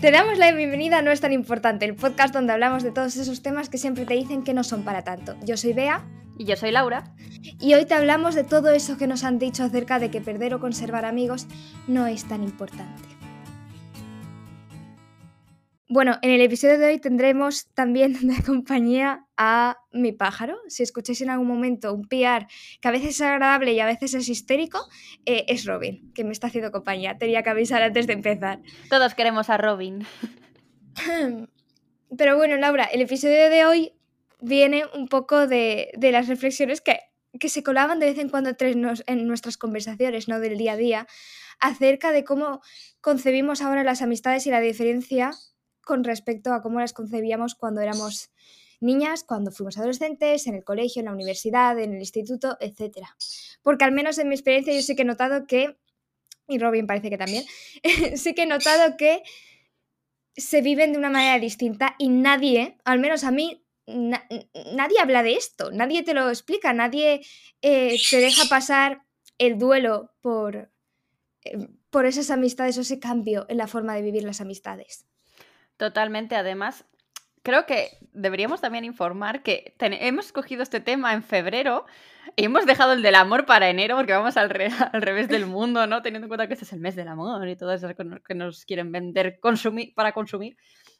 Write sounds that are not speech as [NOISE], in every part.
Te damos la bienvenida a No es tan importante, el podcast donde hablamos de todos esos temas que siempre te dicen que no son para tanto. Yo soy Bea. Y yo soy Laura. Y hoy te hablamos de todo eso que nos han dicho acerca de que perder o conservar amigos no es tan importante. Bueno, en el episodio de hoy tendremos también [LAUGHS] de compañía a mi pájaro. Si escucháis en algún momento un piar que a veces es agradable y a veces es histérico, eh, es Robin, que me está haciendo compañía. Tenía que avisar antes de empezar. Todos queremos a Robin. [LAUGHS] Pero bueno, Laura, el episodio de hoy viene un poco de, las reflexiones que, que, se colaban de vez en cuando en nuestras conversaciones, ¿no? Del día a día, acerca de cómo concebimos ahora las amistades y la diferencia con respecto a cómo las concebíamos cuando éramos niñas, cuando fuimos adolescentes, en el colegio, en la universidad, en el instituto, etc. Porque al menos en mi experiencia yo sí que he notado que, y Robin parece que también, [LAUGHS] sí que he notado que se viven de una manera distinta y nadie, al menos a mí, nadie habla de esto, nadie te lo explica, nadie eh, te deja pasar el duelo por, eh, por esas amistades o ese cambio en la forma de vivir las amistades. Totalmente, además, creo que deberíamos también informar que hemos escogido este tema en febrero y hemos dejado el del amor para enero porque vamos al, [LAUGHS] al, revés del mundo, ¿no? Teniendo en cuenta que este es el mes del amor y todo eso que nos quieren vender consumir, para consumir.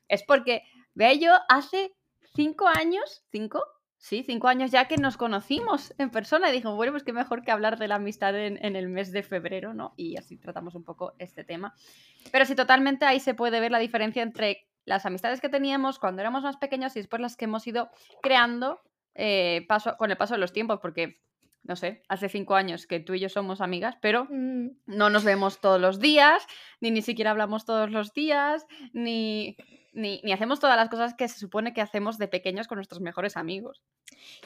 Es porque, yo, hace cinco años, cinco, sí, cinco años ya que nos conocimos en persona y dijimos, bueno, pues qué mejor que hablar de la amistad en, en, el mes de febrero, ¿no? Y así tratamos un poco este tema. Pero sí, totalmente ahí se puede ver la diferencia entre las amistades que teníamos cuando éramos más pequeños y después las que hemos ido creando eh, paso, con el paso de los tiempos, porque no sé, hace cinco años que tú y yo somos amigas, pero mm. no nos vemos todos los días, ni ni siquiera hablamos todos los días, ni, ni, hacemos todas las cosas que se supone que hacemos de pequeños con nuestros mejores amigos.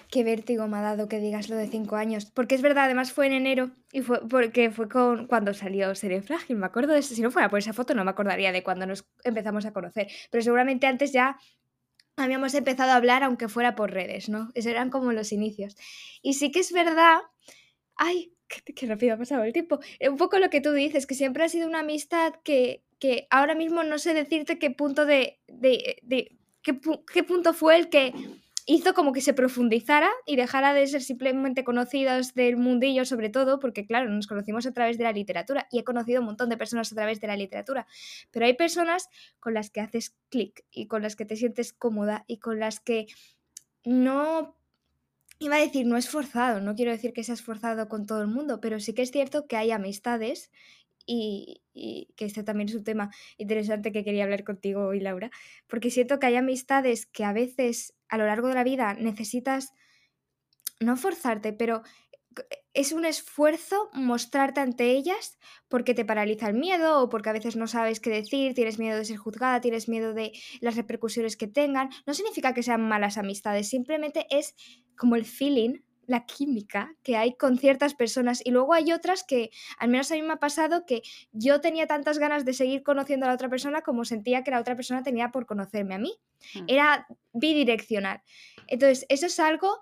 Qué vértigo me ha dado que digas lo de cinco años, porque es verdad, además fue en enero y fue porque fue con cuando salió Serie Frágil, me acuerdo de eso, si no fuera por esa foto no me acordaría de cuando nos empezamos a conocer, pero seguramente antes ya habíamos empezado a hablar aunque fuera por redes, ¿no? Esos eran como los inicios. Y sí que es verdad, ay, qué, rápido ha pasado el tiempo, un poco lo que tú dices, que siempre ha sido una amistad que, que ahora mismo no sé decirte qué punto de, de, qué, qué punto fue el que hizo como que se profundizara y dejara de ser simplemente conocidos del mundillo sobre todo, porque claro, nos conocimos a través de la literatura y he conocido un montón de personas a través de la literatura, pero hay personas con las que haces clic y con las que te sientes cómoda y con las que no... Iba a decir, no es forzado, no quiero decir que seas forzado con todo el mundo, pero sí que es cierto que hay amistades y, que este también es un tema interesante que quería hablar contigo hoy, Laura, porque siento que hay amistades que a veces a lo largo de la vida necesitas, no forzarte, pero es un esfuerzo mostrarte ante ellas porque te paraliza el miedo o porque a veces no sabes qué decir, tienes miedo de ser juzgada, tienes miedo de las repercusiones que tengan. No significa que sean malas amistades, simplemente es como el feeling, la química que hay con ciertas personas y luego hay otras que, al menos a mí me ha pasado que yo tenía tantas ganas de seguir conociendo a la otra persona como sentía que la otra persona tenía por conocerme a mí. Mm. Era bidireccional. Entonces, eso es algo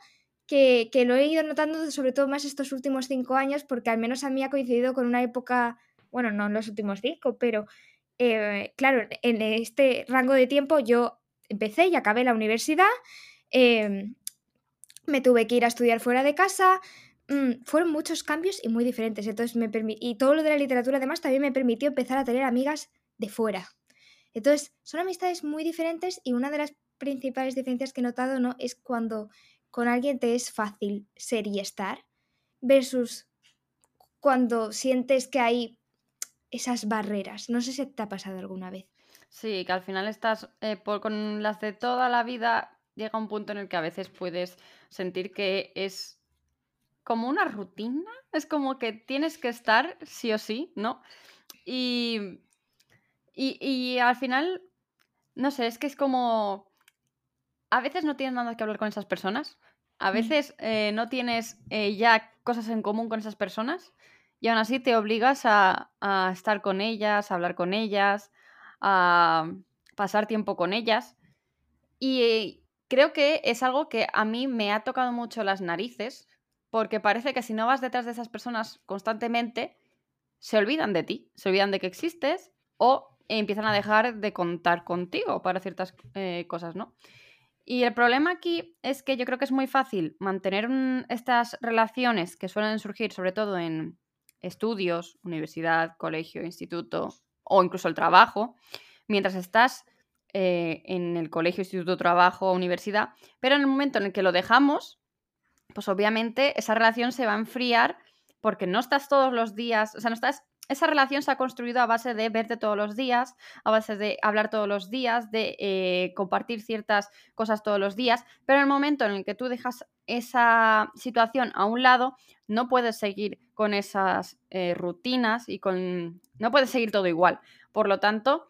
que, lo he ido notando sobre todo más estos últimos cinco años porque al menos a mí ha coincidido con una época, bueno, no en los últimos cinco, pero eh, claro, en este rango de tiempo yo empecé y acabé la universidad. Em, me tuve que ir a estudiar fuera de casa. Mm, fueron muchos cambios y muy diferentes. Entonces me y todo lo de la literatura además también me permitió empezar a tener amigas de fuera. Entonces, son amistades muy diferentes y una de las principales diferencias que he notado ¿no? es cuando con alguien te es fácil ser y estar versus cuando sientes que hay esas barreras. No sé si te ha pasado alguna vez. Sí, que al final estás eh, por, con las de toda la vida llega un punto en el que a veces puedes sentir que es como una rutina, es como que tienes que estar sí o sí, ¿no? Y, y, al final, no sé, es que es como... A veces no tienes nada que hablar con esas personas, a mm. veces eh, no tienes eh, ya cosas en común con esas personas y aún así te obligas a, a estar con ellas, a hablar con ellas, a pasar tiempo con ellas. Y, creo que es algo que a mí me ha tocado mucho las narices, porque parece que si no vas detrás de esas personas constantemente, se olvidan de ti, se olvidan de que existes o empiezan a dejar de contar contigo para ciertas eh, cosas, ¿no? Y el problema aquí es que yo creo que es muy fácil mantener estas relaciones que suelen surgir sobre todo en estudios, universidad, colegio, instituto o incluso el trabajo, mientras estás eh, en el colegio, instituto, trabajo, universidad, pero en el momento en el que lo dejamos, pues obviamente esa relación se va a enfriar porque no estás todos los días, o sea, no estás esa relación se ha construido a base de verte todos los días, a base de hablar todos los días, de eh, compartir ciertas cosas todos los días, pero en el momento en el que tú dejas esa situación a un lado, no puedes seguir con esas eh, rutinas y con... no puedes seguir todo igual. Por lo tanto,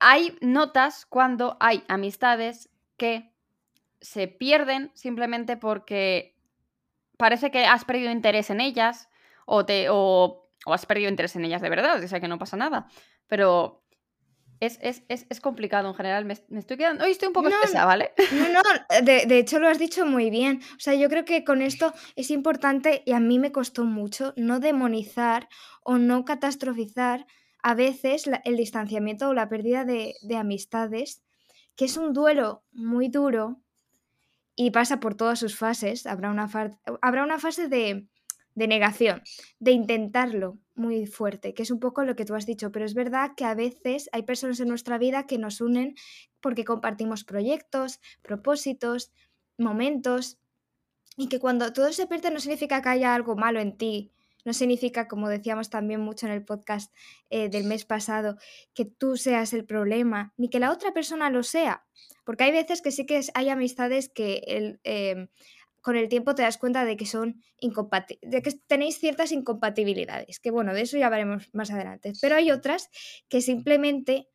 hay notas cuando hay amistades que se pierden simplemente porque parece que has perdido interés en ellas o, te, o, has perdido interés en ellas de verdad, o sea que no pasa nada. Pero es, complicado en general. Me, estoy quedando. Hoy estoy un poco espesa, ¿vale? No, no, [LAUGHS] de, de, hecho lo has dicho muy bien. O sea, yo creo que con esto es importante y a mí me costó mucho no demonizar o no catastrofizar a veces el distanciamiento o la pérdida de, amistades, que es un duelo muy duro y pasa por todas sus fases. Habrá una, habrá una fase de, de negación, de intentarlo muy fuerte, que es un poco lo que tú has dicho, pero es verdad que a veces hay personas en nuestra vida que nos unen porque compartimos proyectos, propósitos, momentos, y que cuando todo se pierde no significa que haya algo malo en ti, no significa, como decíamos también mucho en el podcast eh, del mes pasado, que tú seas el problema, ni que la otra persona lo sea. Porque hay veces que sí que hay amistades que em, con el tiempo te das cuenta de que son de que tenéis ciertas incompatibilidades, que bueno, de eso ya veremos más adelante. Pero hay otras que simplemente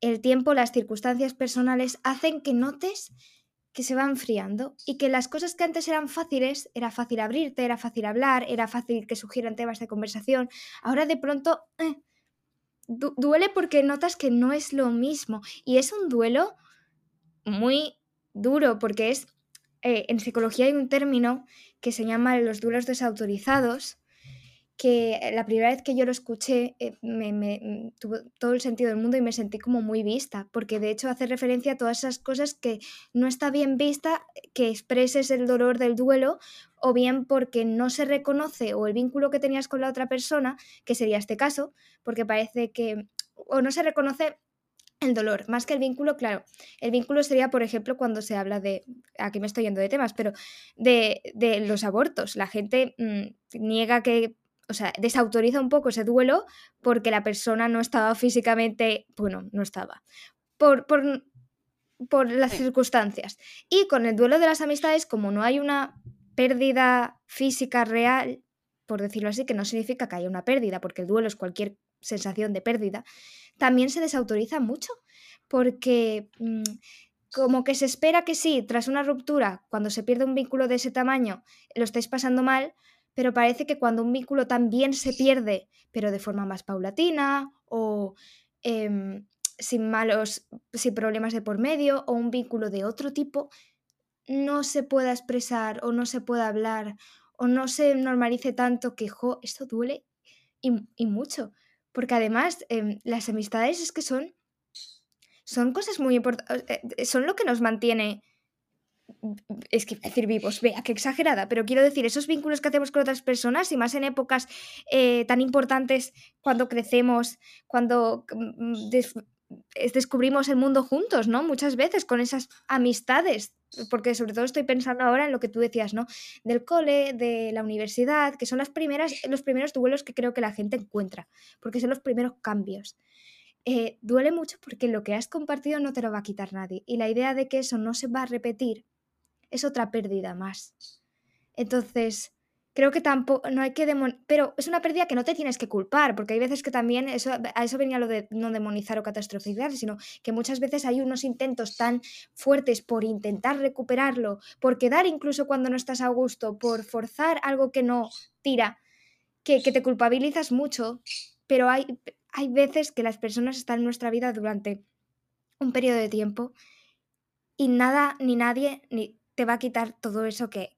el tiempo, las circunstancias personales hacen que notes que se va enfriando y que las cosas que antes eran fáciles, era fácil abrirte, era fácil hablar, era fácil que surgieran temas de conversación, ahora de pronto eh, duele porque notas que no es lo mismo y es un duelo muy duro porque es, eh, en psicología hay un término que se llama los duelos desautorizados que eh, la primera vez que yo lo escuché eh, me, mm, tuvo todo el sentido del mundo y me sentí como muy vista, porque de hecho hace referencia a todas esas cosas que no está bien vista que expreses el dolor del duelo o bien porque no se reconoce o el vínculo que tenías con la otra persona, que sería este caso, porque parece que o no se reconoce el dolor, más que el vínculo, claro. El vínculo sería, por ejemplo, cuando se habla de, aquí me estoy yendo de temas, pero de, de los abortos. La gente mm, niega que o sea, desautoriza un poco ese duelo porque la persona no estaba físicamente, bueno, no estaba, por, por, por las circunstancias. Y con el duelo de las amistades, como no hay una pérdida física real, por decirlo así, que no significa que haya una pérdida, porque el duelo es cualquier sensación de pérdida, también se desautoriza mucho, porque mm, como que se espera que sí, tras una ruptura, cuando se pierde un vínculo de ese tamaño, lo estáis pasando mal, pero parece que cuando un vínculo también se pierde, pero de forma más paulatina o em, sin malos, sin problemas de por medio o un vínculo de otro tipo, no se pueda expresar o no se pueda hablar o no se normalice tanto que, esto duele y, mucho. Porque además em, las amistades es que son, son cosas muy importantes, eh, son lo que nos mantiene es que decir vivos, vea, qué exagerada, pero quiero decir, esos vínculos que hacemos con otras personas y más en épocas eh, tan importantes cuando crecemos, cuando mm, descubrimos el mundo juntos, ¿no? Muchas veces con esas amistades, porque sobre todo estoy pensando ahora en lo que tú decías, ¿no? Del cole, de la universidad, que son las primeras, los primeros duelos que creo que la gente encuentra, porque son los primeros cambios. Eh, duele mucho porque lo que has compartido no te lo va a quitar nadie y la idea de que eso no se va a repetir es otra pérdida más. Entonces, creo que tampoco, no hay que pero es una pérdida que no te tienes que culpar, porque hay veces que también, eso, a eso venía lo de no demonizar o catastrofizar, sino que muchas veces hay unos intentos tan fuertes por intentar recuperarlo, por quedar incluso cuando no estás a gusto, por forzar algo que no tira, que, que te culpabilizas mucho, pero hay, hay veces que las personas están en nuestra vida durante un periodo de tiempo y nada ni nadie ni te va a quitar todo eso que,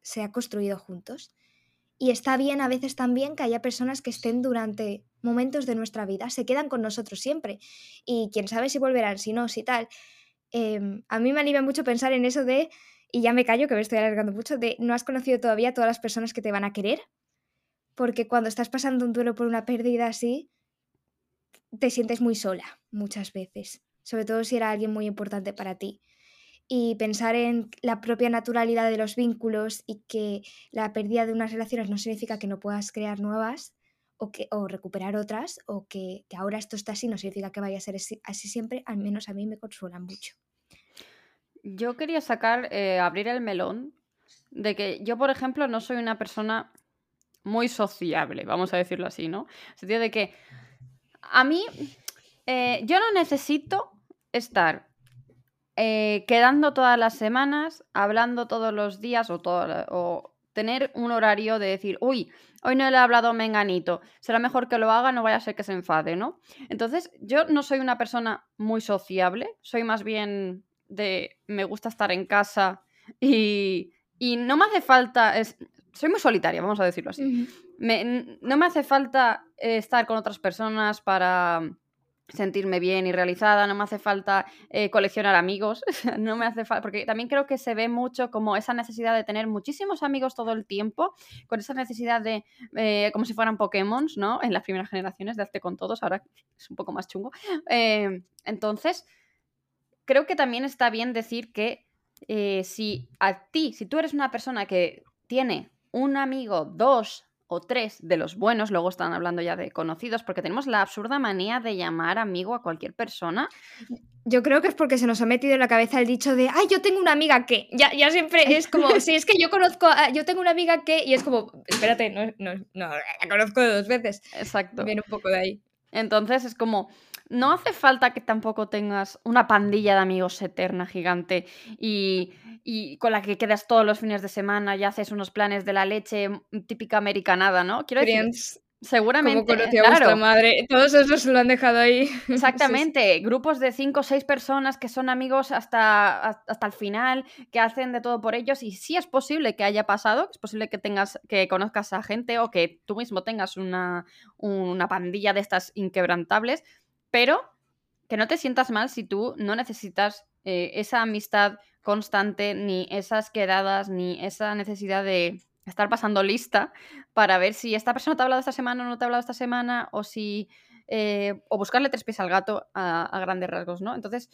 se ha construido juntos. Y está bien a veces también que haya personas que estén durante momentos de nuestra vida, se quedan con nosotros siempre. Y quién sabe si volverán, si no, si tal. Em, a mí me alivia mucho pensar en eso de, y ya me callo que me estoy alargando mucho, de no has conocido todavía todas las personas que te van a querer. Porque cuando estás pasando un duelo por una pérdida así, te sientes muy sola muchas veces. Sobre todo si era alguien muy importante para ti y pensar en la propia naturalidad de los vínculos y que la pérdida de unas relaciones no significa que no puedas crear nuevas o, que, o recuperar otras o que, ahora esto está así no significa que vaya a ser así, siempre, al menos a mí me consuela mucho. Yo quería sacar, eh, abrir el melón de que yo, por ejemplo, no soy una persona muy sociable, vamos a decirlo así, ¿no? En el sentido de que a mí, eh, yo no necesito estar eh, quedando todas las semanas, hablando todos los días o, todo, o tener un horario de decir, uy, hoy no le he hablado Menganito, será mejor que lo haga, no vaya a ser que se enfade, ¿no? Entonces, yo no soy una persona muy sociable, soy más bien de me gusta estar en casa y, y no me hace falta, es, soy muy solitaria, vamos a decirlo así. no me hace falta estar con otras personas para sentirme bien y realizada, no me hace falta eh, coleccionar amigos, [LAUGHS] no me hace falta, porque también creo que se ve mucho como esa necesidad de tener muchísimos amigos todo el tiempo, con esa necesidad de, eh, como si fueran Pokémon, ¿no? En las primeras generaciones de hazte con todos, ahora es un poco más chungo. [LAUGHS] Eh, entonces, creo que también está bien decir que si a ti, si tú eres una persona que tiene un amigo, dos, o tres de los buenos, luego están hablando ya de conocidos, porque tenemos la absurda manía de llamar amigo a cualquier persona. Yo creo que es porque se nos ha metido en la cabeza el dicho de, ay, yo tengo una amiga que, ya, ya siempre es como, [LAUGHS] si es que yo conozco, yo tengo una amiga que, y es como, espérate, no, no, no, la conozco dos veces. Exacto. Viene un poco de ahí. Entonces es como, no hace falta que tampoco tengas una pandilla de amigos eterna, gigante, y, con la que quedas todos los fines de semana y haces unos planes de la leche mm, típica americanada, ¿no? Quiero decir, seguramente. Como conocí a claro, madre, todos esos lo han dejado ahí. [LAUGHS] Exactamente, grupos de cinco o seis personas que son amigos hasta, hasta el final, que hacen de todo por ellos, y sí es posible que haya pasado, es posible que tengas, que conozcas a gente o que tú mismo tengas una, una pandilla de estas inquebrantables pero que no te sientas mal si tú no necesitas eh, esa amistad constante, ni esas quedadas, ni esa necesidad de estar pasando lista para ver si esta persona te ha hablado esta semana o no te ha hablado esta semana, o si. Eh, o buscarle tres pies al gato a, grandes rasgos, ¿no? Entonces,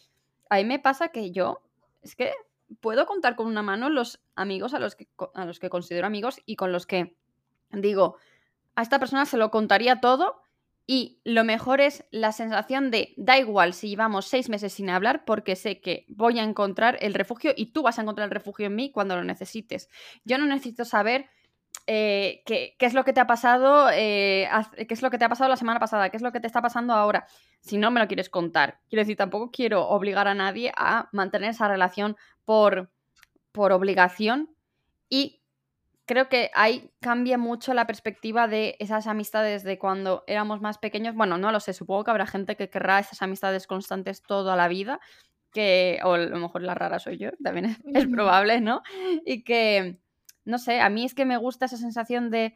a mí me pasa que yo, es que puedo contar con una mano los amigos a los que, a los que considero amigos y con los que digo, a esta persona se lo contaría todo y lo mejor es la sensación de, da igual si llevamos seis meses sin hablar porque sé que voy a encontrar el refugio y tú vas a encontrar el refugio en mí cuando lo necesites. Yo no necesito saber eh, qué, es lo que te ha pasado, eh, qué es lo que te ha pasado la semana pasada, qué es lo que te está pasando ahora, si no me lo quieres contar. Quiero decir, tampoco quiero obligar a nadie a mantener esa relación por, por obligación y creo que ahí cambia mucho la perspectiva de esas amistades de cuando éramos más pequeños. Bueno, no lo sé, supongo que habrá gente que querrá esas amistades constantes toda la vida, que, o a lo mejor la rara soy yo, también es, probable, ¿no? Y que, no sé, a mí es que me gusta esa sensación de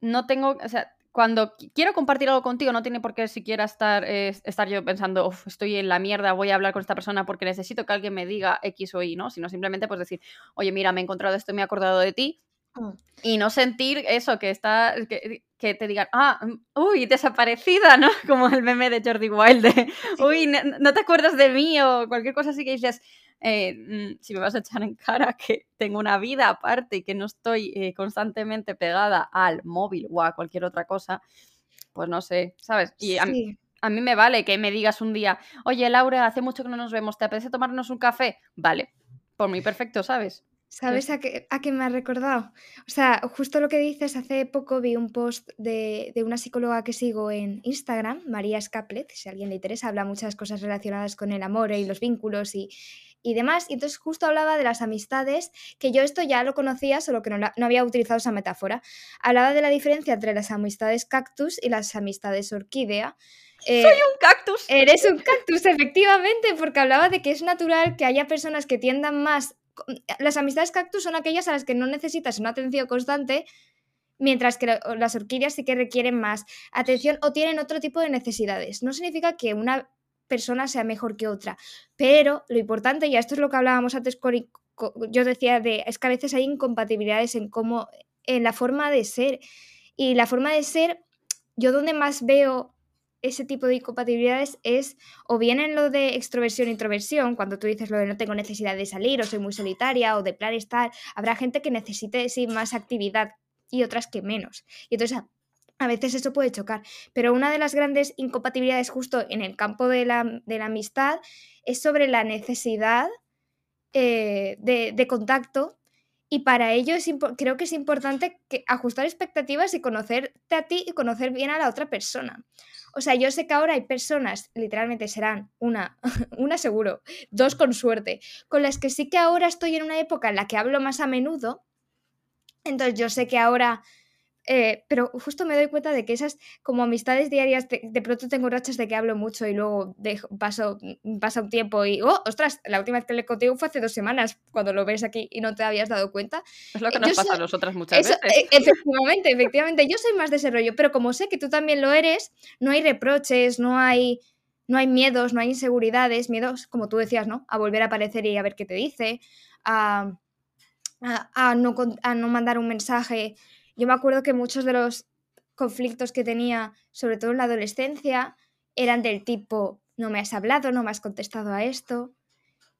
no tengo, o sea, cuando quiero compartir algo contigo, no tiene por qué siquiera estar, estar yo pensando, estoy en la mierda, voy a hablar con esta persona porque necesito que alguien me diga X o Y, ¿no? Sino simplemente pues decir, oye, mira, me he encontrado esto, me he acordado de ti. Y no sentir eso, que está, que, que, te digan, ah, uy, desaparecida, ¿no? [LAUGHS] Como el meme de Jordi Wild, uy, no, te acuerdas de mí o cualquier cosa así que dices, eh, mm, si me vas a echar en cara que tengo una vida aparte y que no estoy eh, constantemente pegada al móvil o a cualquier otra cosa, pues no sé, ¿sabes? Y a, mí, a mí me vale que me digas un día, oye, Laura, hace mucho que no nos vemos, ¿te apetece tomarnos un café? Vale, por mí perfecto, ¿sabes? ¿Sabes a qué, a qué me ha recordado? O sea, justo lo que dices, hace poco vi un post de, una psicóloga que sigo en Instagram, María Scaplet, si a alguien le interesa, habla muchas cosas relacionadas con el amor y los vínculos y, demás. Y entonces justo hablaba de las amistades, que yo esto ya lo conocía, solo que no, no, había utilizado esa metáfora. Hablaba de la diferencia entre las amistades cactus y las amistades orquídea. Soy eh, un cactus. Eres un cactus, efectivamente, porque hablaba de que es natural que haya personas que tiendan más las amistades cactus son aquellas a las que no necesitas una atención constante, Mientras que las orquídeas sí que requieren más atención o tienen otro tipo de necesidades. No significa que una persona sea mejor que otra, pero lo importante, y esto es lo que hablábamos antes, yo decía de, es que a veces hay incompatibilidades en cómo, en la forma de ser. Y la forma de ser, yo donde más veo ese tipo de incompatibilidades es o bien en lo de extroversión introversión, cuando tú dices lo de no tengo necesidad de salir o soy muy solitaria o de plan estar, habrá gente que necesite más actividad y otras que menos. Y entonces a, veces eso puede chocar. Pero una de las grandes incompatibilidades justo en el campo de la, de la amistad es sobre la necesidad eh, de, de contacto y para ello creo que es importante ajustar expectativas y conocerte a ti y conocer bien a la otra persona. O sea, yo sé que ahora hay personas, literalmente serán una, [LAUGHS] una seguro, dos con suerte, con las que sí que ahora estoy en una época en la que hablo más a menudo. Entonces yo sé que ahora eh, pero justo me doy cuenta de que esas como amistades diarias, de, pronto tengo rachas de que hablo mucho y luego paso, mm, pasa un tiempo y, oh, ostras, la última vez que le conté fue hace dos semanas, cuando lo ves aquí y no te habías dado cuenta. Es lo que nos pasa a nosotras muchas veces. E, efectivamente, efectivamente, yo soy más de ese rollo, pero como sé que tú también lo eres, no hay reproches, no hay, no hay miedos, no hay inseguridades, miedos, como tú decías, ¿no? A volver a aparecer y a ver qué te dice, a, a, no, a no mandar un mensaje yo me acuerdo que muchos de los conflictos que tenía, sobre todo en la adolescencia, eran del tipo, no me has hablado, no me has contestado a esto.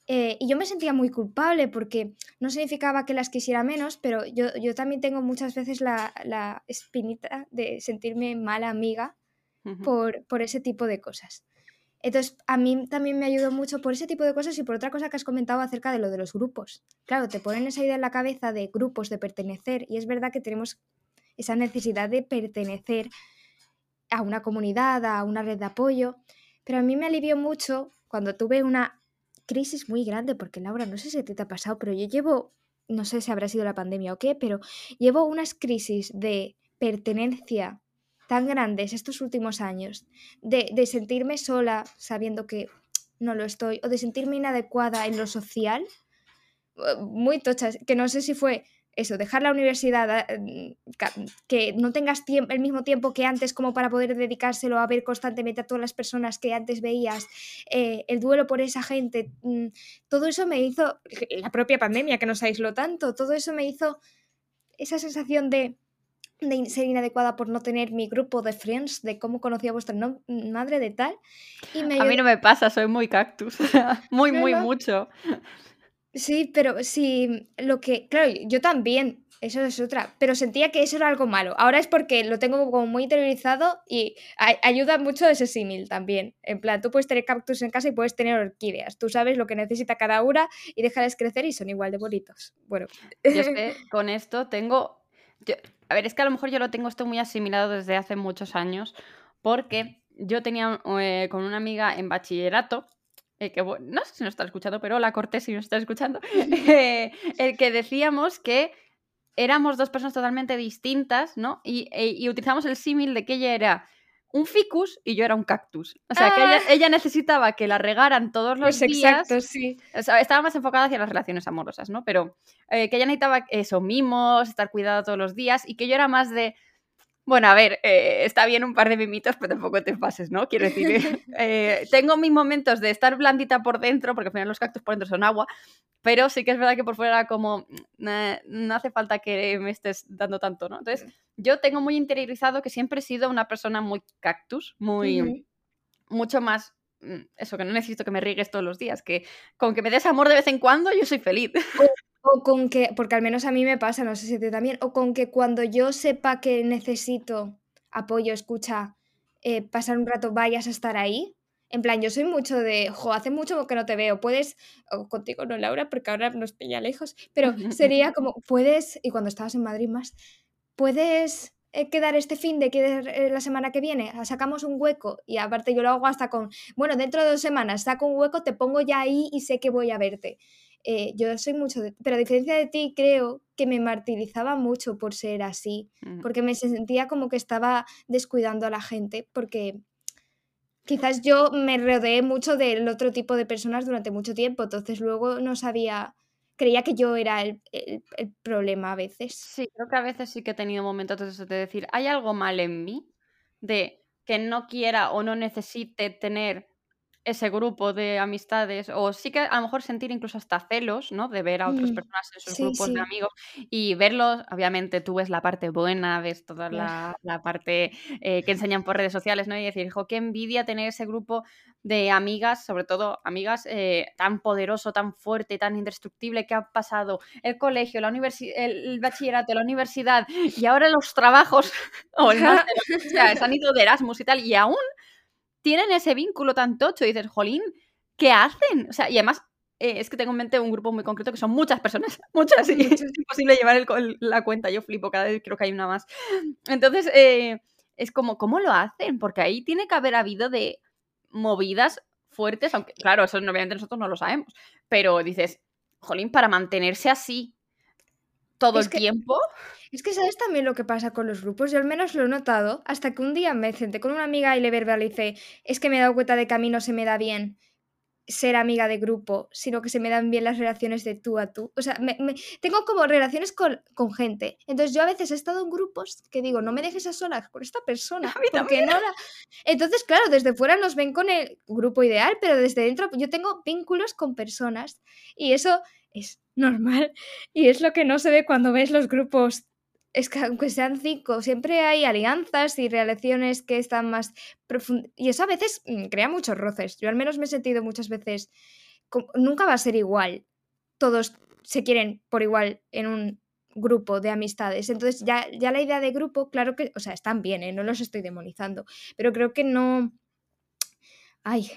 Eh, y yo me sentía muy culpable porque no significaba que las quisiera menos, pero yo, yo también tengo muchas veces la, la, espinita de sentirme mala amiga por, por ese tipo de cosas. Entonces, a mí también me ayudó mucho por ese tipo de cosas y por otra cosa que has comentado acerca de lo de los grupos. Claro, te ponen esa idea en la cabeza de grupos, de pertenecer, y es verdad que tenemos esa necesidad de pertenecer a una comunidad, a una red de apoyo, pero a mí me alivió mucho cuando tuve una crisis muy grande, porque Laura, no sé si te, te ha pasado, pero yo llevo, no sé si habrá sido la pandemia o qué, pero llevo unas crisis de pertenencia tan grandes estos últimos años, de, sentirme sola sabiendo que no lo estoy, o de sentirme inadecuada en lo social, eh, muy tochas, que no sé si fue eso, dejar la universidad, eh, que no tengas el mismo tiempo que antes como para poder dedicárselo a ver constantemente a todas las personas que antes veías, eh, el duelo por esa gente, mm, todo eso me hizo, la propia pandemia que nos aisló tanto, todo eso me hizo esa sensación de de ser inadecuada por no tener mi grupo de friends, de cómo conocía a vuestra madre, de tal. Y a mí no me pasa, soy muy cactus. [LAUGHS] muy, muy mucho. Sí, pero sí, lo que. Claro, yo también, eso es otra. Pero sentía que eso era algo malo. Ahora es porque lo tengo como muy interiorizado y ayuda mucho ese símil también. En plan, tú puedes tener cactus en casa y puedes tener orquídeas. Tú sabes lo que necesita cada una y déjales crecer y son igual de bonitos. Bueno. Yo es que [LAUGHS] con esto tengo a ver, es que a lo mejor yo lo tengo esto muy asimilado desde hace muchos años, porque yo tenía eh, con una amiga en bachillerato, eh, que no sé si nos está escuchando, pero la Cortés si nos está escuchando, [LAUGHS] eh, el que decíamos que éramos dos personas totalmente distintas, ¿no? Y, e, y utilizamos el símil de que ella era un ficus y yo era un cactus. O sea, que ella, ah. necesitaba que la regaran todos los pues días. Exacto, sí. O sea, estaba más enfocada hacia las relaciones amorosas, ¿no? Pero eh, que ella necesitaba eso, mimos, estar cuidada todos los días y que yo era más de bueno, a ver, eh, está bien un par de mimitos, pero tampoco te pases, ¿no? Quiero decir, [LAUGHS] eh, tengo mis momentos de estar blandita por dentro, porque al final los cactus por dentro son agua, pero sí que es verdad que por fuera como, no hace falta que me estés dando tanto, ¿no? Entonces, yo tengo muy interiorizado que siempre he sido una persona muy cactus, muy, mucho más mm, eso, que no necesito que me rigues todos los días, que con que me des amor de vez en cuando yo soy feliz. O con que, porque al menos a mí me pasa, no sé si te también, o con que cuando yo sepa que necesito apoyo, escucha, eh, pasar un rato, vayas a estar ahí. En plan, yo soy mucho de, jo, hace mucho que no te veo, puedes, o contigo no, Laura, porque ahora nos pilla lejos, pero [LAUGHS] sería como, puedes, y cuando estabas en Madrid más, puedes eh, quedar este fin de que eh, la semana que viene, sacamos un hueco y aparte yo lo hago hasta con, bueno, dentro de dos semanas saco un hueco, te pongo ya ahí y sé que voy a verte. Eh, yo soy mucho de... Pero a diferencia de ti, creo que me martirizaba mucho por ser así, porque me sentía como que estaba descuidando a la gente, porque quizás yo me rodeé mucho del otro tipo de personas durante mucho tiempo, entonces luego no sabía creía que yo era el, el- el problema a veces. Sí, creo que a veces sí que he tenido momentos de decir, hay algo mal en mí, de que no quiera o no necesite tener ese grupo de amistades, o sí que a lo mejor sentir incluso hasta celos, ¿no? De ver a otras Mm, personas en sus sí, grupos de amigos y verlos, obviamente tú ves la parte buena, ves toda la, la parte eh, que enseñan por redes sociales, ¿no? Y decir, jo, qué envidia tener ese grupo de amigas, sobre todo amigas eh, tan poderoso, tan fuerte, tan indestructible que ha pasado el colegio, la universi- el, bachillerato, la universidad y ahora los trabajos [LAUGHS] o el máster, o sea, se han ido de Erasmus y tal, y aún tienen ese vínculo tan tocho y dices, jolín, ¿qué hacen? O sea, y además eh, es que tengo en mente un grupo muy concreto que son muchas personas, [LAUGHS] muchas, y es imposible llevar el el- la cuenta, yo flipo, cada vez creo que hay una más. Entonces, eh, es como, ¿cómo lo hacen? Porque ahí tiene que haber habido de movidas fuertes, aunque claro, eso obviamente nosotros no lo sabemos, pero dices, jolín, para mantenerse así todo Es el que- tiempo, Es que sabes también lo que pasa con los grupos, yo al menos lo he notado, hasta que un día me senté con una amiga y le verbalicé, es que me he dado cuenta de que a mí no se me da bien ser amiga de grupo, sino que se me dan bien las relaciones de tú a tú. O sea, me- me- tengo como relaciones con, con gente. Entonces yo a veces he estado en grupos que digo, no me dejes a solas con esta persona, [LAUGHS] porque no la... Entonces, claro, desde fuera nos ven con el grupo ideal, pero desde dentro yo tengo vínculos con personas y eso es normal [LAUGHS] y es lo que no se ve cuando ves los grupos es que aunque sean cinco, siempre hay alianzas y relaciones que están más profundas. Y eso a veces mm, crea muchos roces. Yo al menos me he sentido muchas veces. Nunca va a ser igual. Todos se quieren por igual en un grupo de amistades. Entonces, ya, ya la idea de grupo, claro que. O sea, están bien, ¿eh? no los estoy demonizando. Pero creo que no. Ay.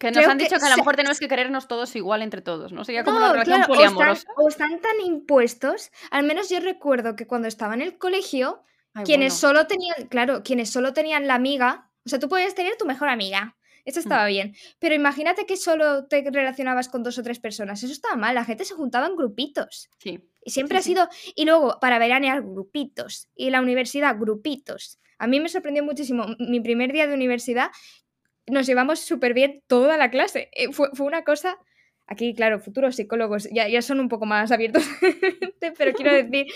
Que nos han dicho que a lo se- mejor tenemos que querernos todos igual entre todos, ¿no? Sería como No, una relación claro, o están, poliamorosa. o están tan impuestos. Al menos yo recuerdo que cuando estaba en el colegio, Ay, quienes bueno. solo tenían, claro, quienes solo tenían la amiga, o sea, tú podías tener tu mejor amiga, eso Mm. estaba bien, pero imagínate que solo te relacionabas con dos o tres personas, eso estaba mal, la gente se juntaba en grupitos. Sí. Y siempre Sí, ha sido, y luego para veranear grupitos, y la universidad grupitos. A mí me sorprendió muchísimo, mi primer día de universidad nos llevamos súper bien toda la clase, eh, fue, fue una cosa... Aquí, claro, futuros psicólogos ya, ya son un poco más abiertos, [LAUGHS] pero quiero decir,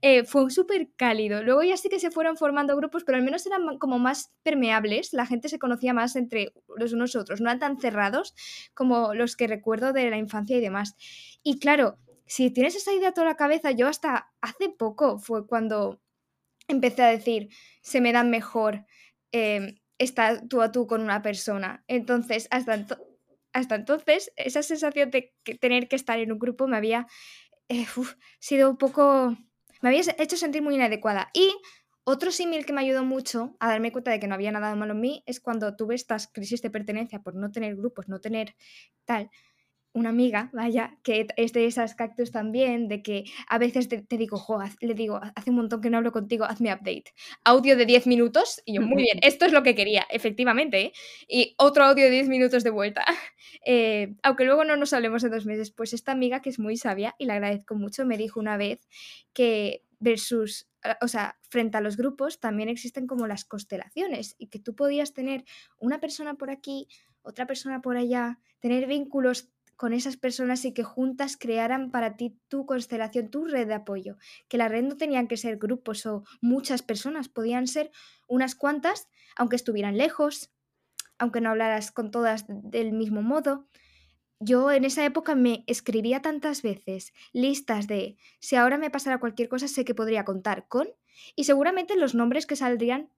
eh, fue súper cálido. Luego ya sí que se fueron formando grupos, pero al menos eran como más permeables, la gente se conocía más entre los unos y otros, no eran tan cerrados como los que recuerdo de la infancia y demás. Y claro, si tienes esa idea toda la cabeza, yo hasta hace poco fue cuando empecé a decir, se me dan mejor eh, estar tú a tú con una persona. Entonces, hasta, hasta entonces, esa sensación de que tener que estar en un grupo me había eh, sido un poco... Me había hecho sentir muy inadecuada. Y otro símil que me ayudó mucho a darme cuenta de que no había nada de malo en mí es cuando tuve estas crisis de pertenencia por no tener grupos, no tener tal. Una amiga, vaya, que es de esas cactus también, de que a veces te, te digo, jo, haz- le digo, hace un montón que no hablo contigo, hazme update. Audio de 10 minutos, y yo, muy bien, esto es lo que quería, efectivamente, ¿eh? Y otro audio de 10 minutos de vuelta. [LAUGHS] Eh, aunque luego no nos hablemos en dos meses, pues esta amiga que es muy sabia y la agradezco mucho, me dijo una vez que versus, eh, o sea, frente a los grupos también existen como las constelaciones y que tú podías tener una persona por aquí, otra persona por allá, tener vínculos con esas personas y que juntas crearan para ti tu constelación, tu red de apoyo. Que la red no tenían que ser grupos o muchas personas, podían ser unas cuantas, aunque estuvieran lejos, aunque no hablaras con todas del mismo modo. Yo en esa época me escribía tantas veces listas de si ahora me pasara cualquier cosa sé que podría contar con y seguramente los nombres que saldrían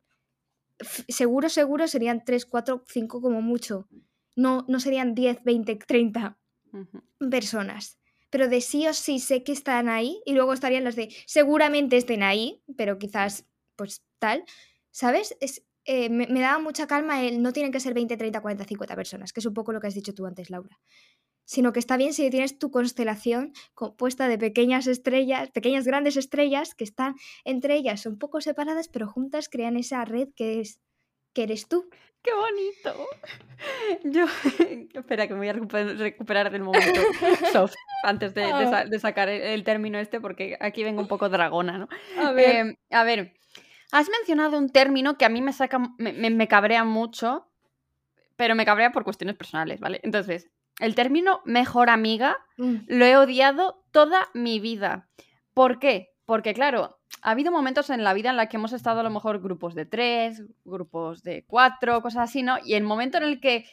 seguro seguro serían 3, 4, 5 como mucho. No, no serían 10, 20, 30 Personas. Pero de sí o sí sé que están ahí y luego estarían las de seguramente estén ahí, pero quizás pues tal. ¿Sabes? Es, eh, me, me daba mucha calma el no tienen que ser 20, 30, 40, 50 personas, que es un poco lo que has dicho tú antes, Laura. Sino que está bien si tienes tu constelación compuesta de pequeñas estrellas, pequeñas grandes estrellas que están entre ellas un poco separadas, pero juntas crean esa red que es que eres tú. ¡Qué bonito! [LAUGHS] Yo, [LAUGHS] espera, que me voy a recuper- recuperar del momento [LAUGHS] soft antes de, de Ah. sa- de sacar el, el término este, porque aquí vengo un poco dragona, ¿no? A Em, a ver, has mencionado un término que a mí me saca, me, me- me cabrea mucho, pero me cabrea por cuestiones personales, ¿vale? Entonces, el término mejor amiga Mm. lo he odiado toda mi vida. ¿Por qué? Porque, claro, ha habido momentos en la vida en la que hemos estado a lo mejor grupos de tres, grupos de cuatro, cosas así, ¿no? Y el momento en el que,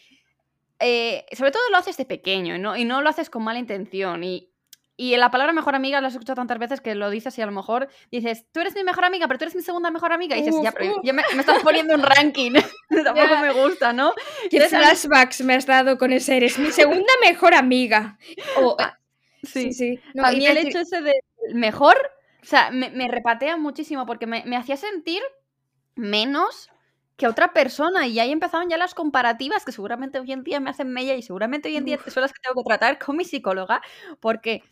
eh, sobre todo lo haces de pequeño, ¿no? Y no lo haces con mala intención. Y, y la palabra mejor amiga la has escuchado tantas veces que lo dices y a lo mejor dices, tú eres mi mejor amiga, pero tú eres mi segunda mejor amiga. Y dices, Uf, ya, pero ya me, me estás poniendo un ranking. [LAUGHS] [LAUGHS] Tampoco Ya. me gusta, ¿no? Qué Entonces, flashbacks me has dado con ese. Eres mi segunda mejor amiga. O- [LAUGHS] Ah, sí, Sí. sí. No, a mí el hecho ese de mejor, o sea, me, me repatea muchísimo porque me, me hacía sentir menos que otra persona y ahí empezaron ya las comparativas que seguramente hoy en día me hacen mella y seguramente hoy en día Uf. son las que tengo que tratar con mi psicóloga porque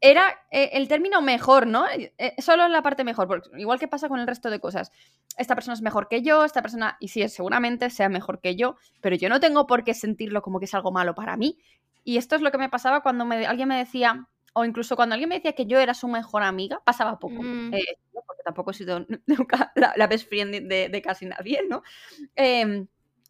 era eh, el término mejor, ¿no? Eh, eh, solo en la parte mejor, porque igual que pasa con el resto de cosas. Esta persona es mejor que yo, esta persona, y sí, seguramente sea mejor que yo, pero yo no tengo por qué sentirlo como que es algo malo para mí. Y esto es lo que me pasaba cuando me- alguien me decía, o incluso cuando alguien me decía que yo era su mejor amiga, pasaba poco. Mm. eh, porque tampoco he sido [LAUGHS] nunca la, la best friend de, de casi nadie, ¿no? Em,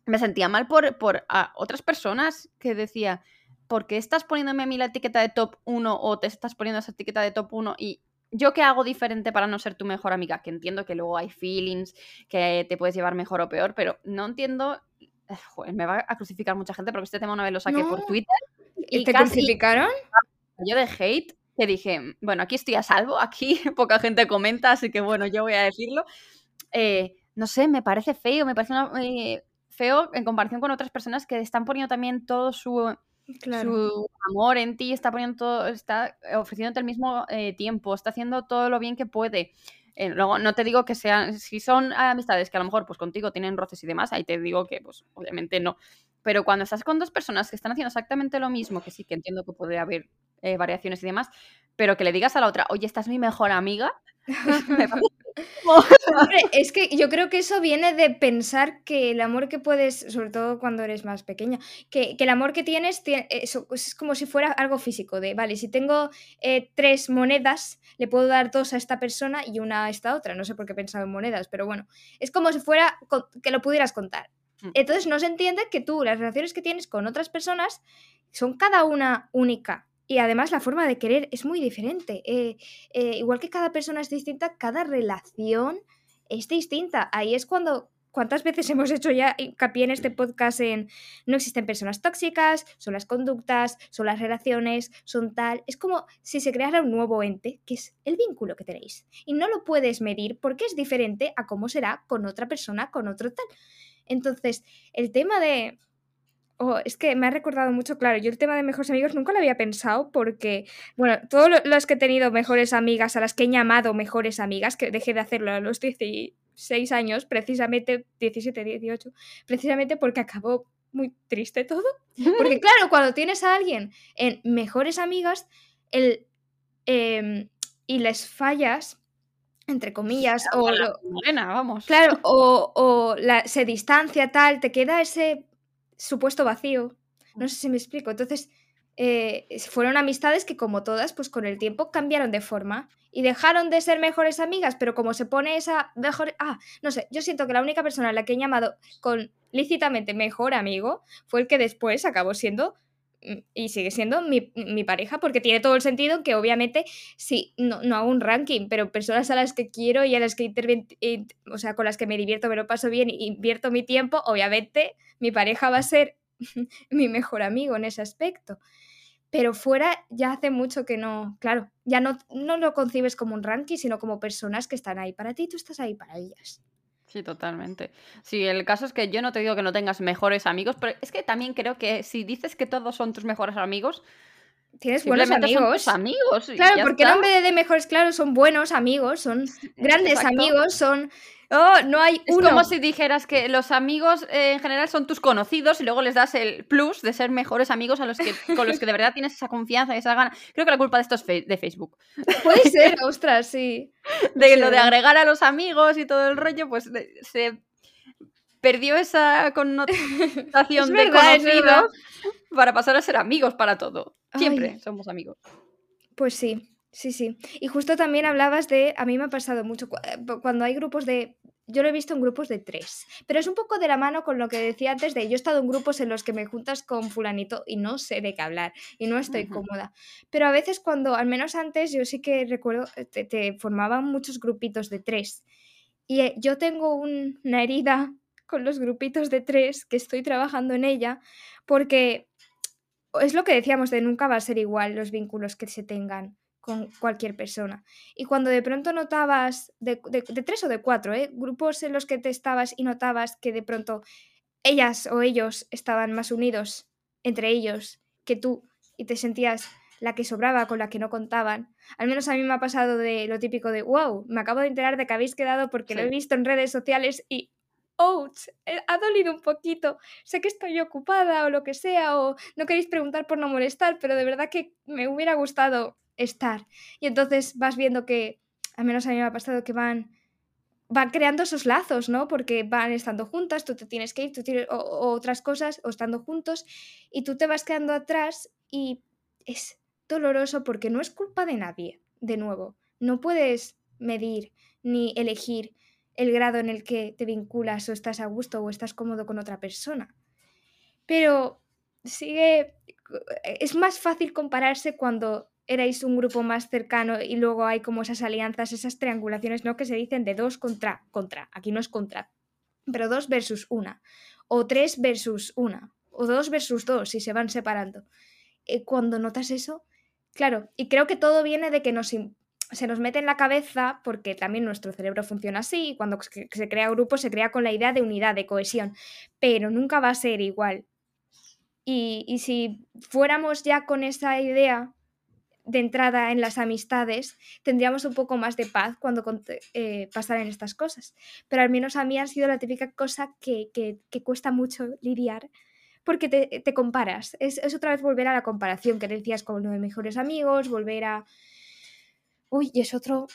me sentía mal por, por a otras personas que decía, ¿por qué estás poniéndome a mí la etiqueta de top 1 o te estás poniendo esa etiqueta de top 1 y yo qué hago diferente para no ser tu mejor amiga? Que entiendo que luego hay feelings, que te puedes llevar mejor o peor, pero no entiendo... eh, joder, me va a crucificar mucha gente porque este tema una vez lo saqué por. Twitter y ¿Te casi crucificaron? Yo de hate que dije, bueno, aquí estoy a salvo, aquí [LAUGHS] poca gente comenta, así que bueno, yo voy a decirlo. Eh, no sé, me parece feo, me parece una- eh, feo en comparación con otras personas que están poniendo también todo su, Claro. su amor en ti, está poniendo todo, está ofreciéndote el mismo eh, tiempo, está haciendo todo lo bien que puede. Eh, luego, no te digo que sean, si son amistades que a lo mejor pues contigo tienen roces y demás, ahí te digo que pues obviamente no. Pero cuando estás con dos personas que están haciendo exactamente lo mismo, que sí que entiendo que puede haber eh, variaciones y demás, pero que le digas a la otra, oye, esta es mi mejor amiga, [LAUGHS] [LAUGHS] Hombre, [LAUGHS] es que yo creo que eso viene de pensar que el amor que puedes, sobre todo cuando eres más pequeña, que, que el amor que tienes tie- eso, pues es como si fuera algo físico, de, vale, si tengo eh, tres monedas, le puedo dar dos a esta persona y una a esta otra. No sé por qué he pensado en monedas, pero bueno, es como si fuera que lo pudieras contar. Mm. Entonces no se entiende que tú, las relaciones que tienes con otras personas, son cada una única. Y además la forma de querer es muy diferente. Eh, eh, igual que cada persona es distinta, cada relación es distinta. Ahí es cuando, ¿cuántas veces [LAUGHS] hemos hecho ya hincapié en este podcast en no existen personas tóxicas, son las conductas, son las relaciones, son tal? Es como si se creara un nuevo ente, que es el vínculo que tenéis. Y no lo puedes medir porque es diferente a cómo será con otra persona, con otro tal. Entonces, el tema de... Oh, es que me ha recordado mucho, claro, yo el tema de mejores amigos nunca lo había pensado porque, bueno, todos lo- los que he tenido mejores amigas, a las que he llamado mejores amigas, que dejé de hacerlo a los 16 años, precisamente, 17, 18, precisamente porque acabó muy triste todo. [LAUGHS] Porque claro, cuando tienes a alguien en mejores amigas el, em, y les fallas, entre comillas, o, la lo- morena, vamos. Claro, o, o la- se distancia tal, te queda ese supuesto vacío. No sé si me explico. Entonces, eh, fueron amistades que como todas, pues con el tiempo cambiaron de forma y dejaron de ser mejores amigas, pero como se pone esa mejor... Ah, no sé, yo siento que la única persona a la que he llamado con lícitamente mejor amigo fue el que después acabó siendo y sigue siendo mi, mi pareja, porque tiene todo el sentido que obviamente sí, no, no hago un ranking, pero personas a las que quiero y a las que in- o sea, con las que me divierto, me lo paso bien y invierto mi tiempo, obviamente mi pareja va a ser [LAUGHS] mi mejor amigo en ese aspecto. Pero fuera ya hace mucho que no, claro, ya no, no lo concibes como un ranking, sino como personas que están ahí para ti y tú estás ahí para ellas. Sí, totalmente. Sí, el caso es que yo no te digo que no tengas mejores amigos, pero es que también creo que si dices que todos son tus mejores amigos, Tienes buenos son amigos. amigos. Claro, porque en está. nombre de mejores, claro, son buenos amigos, son grandes Exacto. amigos, son... Oh, no hay Es uno. como si dijeras que los amigos eh, en general son tus conocidos y luego les das el plus de ser mejores amigos a los que, con los que de verdad tienes esa confianza y esa gana. Creo que la culpa de esto es de Facebook. [LAUGHS] Puede [LAUGHS] ser, ostras, sí. De Sí, lo de agregar a los amigos y todo el rollo, pues de- se perdió esa connotación [LAUGHS] Es de verdad. conocidos para pasar a ser amigos para todo. Siempre Ay. somos amigos. Pues sí. Sí, sí. Y justo también hablabas de, a mí me ha pasado mucho eh, cuando hay grupos de, yo lo he visto en grupos de tres, pero es un poco de la mano con lo que decía antes de, yo he estado en grupos en los que me juntas con fulanito y no sé de qué hablar y no estoy cómoda. Pero a veces cuando, al menos antes, yo sí que recuerdo, eh, te, formaban muchos grupitos de tres. Y eh, yo tengo una herida con los grupitos de tres que estoy trabajando en ella porque es lo que decíamos de nunca va a ser igual los vínculos que se tengan con cualquier persona. Y cuando de pronto notabas, de, tres o de cuatro, ¿eh? grupos en los que te estabas y notabas que de pronto ellas o ellos estaban más unidos entre ellos que tú y te sentías la que sobraba con la que no contaban. Al menos a mí me ha pasado de lo típico de, wow, me acabo de enterar de que habéis quedado porque lo he visto en redes sociales y, ouch, eh, ha dolido un poquito, sé que estoy ocupada o lo que sea, o no queréis preguntar por no molestar, pero de verdad que me hubiera gustado estar. Y entonces vas viendo que, al menos a mí me ha pasado que van, van creando esos lazos, ¿no? Porque van estando juntas, tú te tienes que ir, tú tienes, otras cosas, o estando juntos, y tú te vas quedando atrás y es doloroso porque no es culpa de nadie, de nuevo. No puedes medir ni elegir el grado en el que te vinculas o estás a gusto o estás cómodo con otra persona. Pero sigue, es más fácil compararse cuando erais un grupo más cercano y luego hay como esas alianzas, esas triangulaciones, ¿no? Que se dicen de dos contra, contra, aquí no es contra, pero dos versus una, o tres versus una, o dos versus dos, si se van separando. Eh, cuando notas eso, claro, y creo que todo viene de que nos, se nos mete en la cabeza, porque también nuestro cerebro funciona así, cuando se crea grupo se crea con la idea de unidad, de cohesión, pero nunca va a ser igual. Y, y si fuéramos ya con esa idea de entrada en las amistades, tendríamos un poco más de paz cuando eh, pasaran estas cosas. Pero al menos a mí ha sido la típica cosa que, cuesta mucho lidiar porque te, comparas. Es, otra vez volver a la comparación que decías con uno de mejores amigos, volver a... Uy, y es otro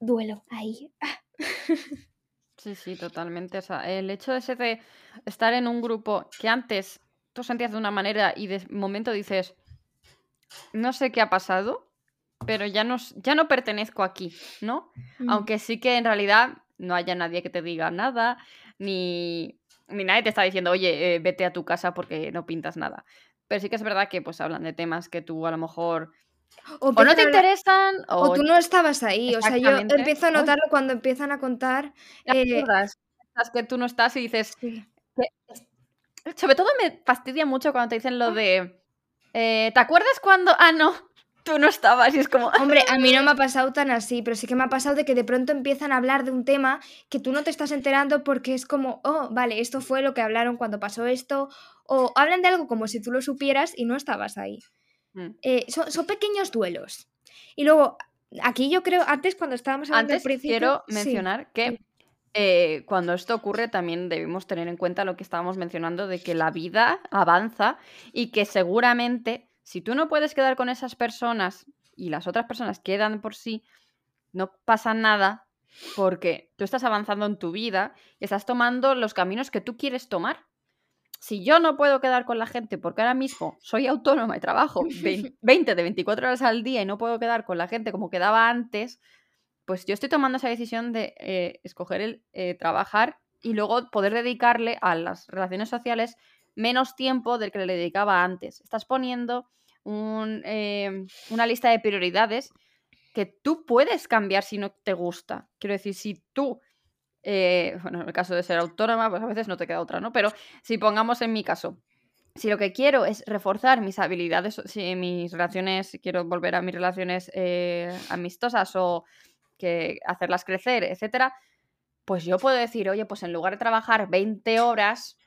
duelo ahí. [LAUGHS] Sí, sí, totalmente. O sea, el hecho de, ese de estar en un grupo que antes tú sentías de una manera y de momento dices, no sé qué ha pasado, pero ya no, ya no pertenezco aquí, ¿no? Mm. Aunque sí que en realidad no haya nadie que te diga nada, ni, ni nadie te está diciendo, oye, eh, vete a tu casa porque no pintas nada. Pero sí que es verdad que pues hablan de temas que tú a lo mejor o, no te interesan o... tú no estabas ahí. O sea, yo empiezo a notarlo cuando empiezan a contar. Eh... que tú no estás y dices. Sobre todo me fastidia mucho cuando te dicen lo ah. de. Eh, ¿Te acuerdas cuando.? Ah, no, tú no estabas y es como. Hombre, a mí no me ha [LAUGHS] pasado tan así, pero sí que me ha pasado de que de pronto empiezan a hablar de un tema que tú no te estás enterando porque es como, oh, vale, esto fue lo que hablaron cuando pasó esto, o hablan de algo como si tú lo supieras y no estabas ahí. Mm. Eh, son, pequeños duelos. Y luego, aquí yo creo, antes cuando estábamos hablando antes, principio, quiero mencionar que eh, cuando esto ocurre también debemos tener en cuenta lo que estábamos mencionando de que la vida avanza y que seguramente si tú no puedes quedar con esas personas y las otras personas quedan por sí, no pasa nada porque tú estás avanzando en tu vida y estás tomando los caminos que tú quieres tomar. Si yo no puedo quedar con la gente porque ahora mismo soy autónoma y trabajo [LAUGHS] 20 de 24 horas al día y no puedo quedar con la gente como quedaba antes, pues yo estoy tomando esa decisión de eh, escoger el eh, trabajar y luego poder dedicarle a las relaciones sociales menos tiempo del que le dedicaba antes. Estás poniendo em, una lista de prioridades que tú puedes cambiar si no te gusta. Quiero decir, si tú, eh, bueno, en el caso de ser autónoma, pues a veces no te queda otra, ¿no? Pero si pongamos en mi caso, si lo que quiero es reforzar mis habilidades, si mis relaciones, si quiero volver a mis relaciones amistosas o que hacerlas crecer, etcétera, pues yo puedo decir, oye, pues en lugar de trabajar 20 horas,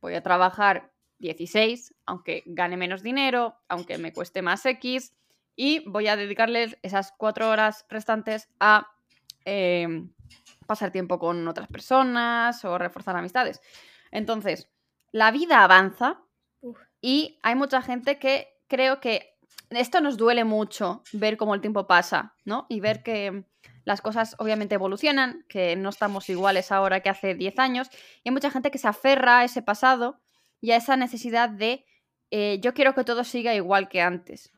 voy a trabajar 16, aunque gane menos dinero, aunque me cueste más X, y voy a dedicarles esas cuatro horas restantes a em, pasar tiempo con otras personas o reforzar amistades. Entonces, la vida avanza y hay mucha gente que creo que esto nos duele mucho ver cómo el tiempo pasa, ¿no? Y ver que las cosas obviamente evolucionan, que no estamos iguales ahora que hace 10 años, y hay mucha gente que se aferra a ese pasado y a esa necesidad de eh, yo quiero que todo siga igual que antes.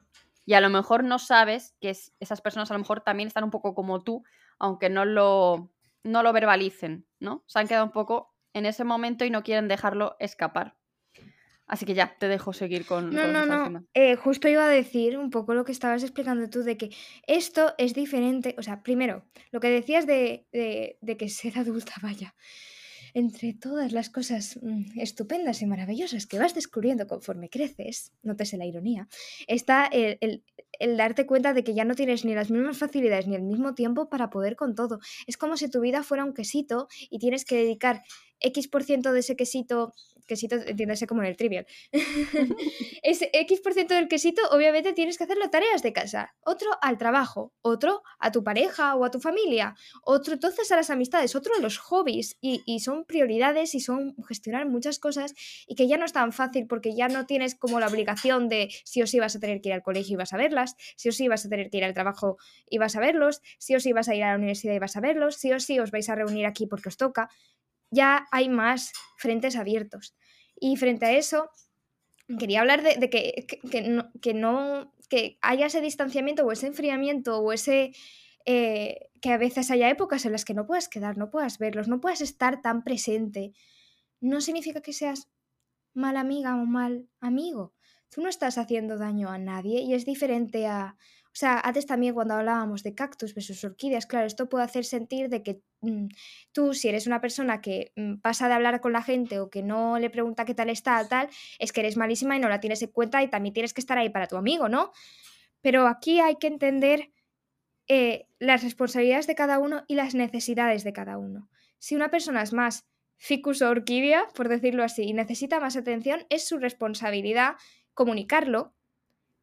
Y a lo mejor no sabes que esas personas a lo mejor también están un poco como tú, aunque no lo, no lo verbalicen, ¿no? Se han quedado un poco en ese momento y no quieren dejarlo escapar. Así que ya, te dejo seguir con... No, no, no. Eh, justo iba a decir un poco lo que estabas explicando tú, de que esto es diferente. O sea, primero, lo que decías de, de que ser adulta, [LAUGHS] vaya entre todas las cosas mm, estupendas y maravillosas que vas descubriendo conforme creces, nótese la ironía, está el, darte cuenta de que ya no tienes ni las mismas facilidades ni el mismo tiempo para poder con todo. Es como si tu vida fuera un quesito y tienes que dedicar X% por ciento de ese quesito quesito, entiéndase como en el trivial. [LAUGHS] Ese X% del quesito, obviamente tienes que hacer las tareas de casa. Otro al trabajo, otro a tu pareja o a tu familia, otro entonces a las amistades, otro a los hobbies. Y, y son prioridades y son gestionar muchas cosas y que ya no es tan fácil porque ya no tienes como la obligación de sí o sí vas a tener que ir al colegio y vas a verlas, sí o sí vas a tener que ir al trabajo y vas a verlos, sí o sí vas a ir a la universidad y vas a verlos, sí o sí os vais a reunir aquí porque os toca ya hay más frentes abiertos. Y frente a eso, quería hablar de, que, que, no, que, haya ese distanciamiento o ese enfriamiento o ese... Eh, que a veces haya épocas en las que no puedas quedar, no puedas verlos, no puedas estar tan presente. No significa que seas mala amiga o mal amigo. Tú no estás haciendo daño a nadie y es diferente a, o sea, antes también cuando hablábamos de cactus versus orquídeas, claro, esto puede hacer sentir de que mm, tú, si eres una persona que mm, pasa de hablar con la gente o que no le pregunta qué tal está, tal, es que eres malísima y no la tienes en cuenta y también tienes que estar ahí para tu amigo, ¿no? Pero aquí hay que entender eh, las responsabilidades de cada uno y las necesidades de cada uno. Si una persona es más ficus o orquídea, por decirlo así, y necesita más atención, es su responsabilidad comunicarlo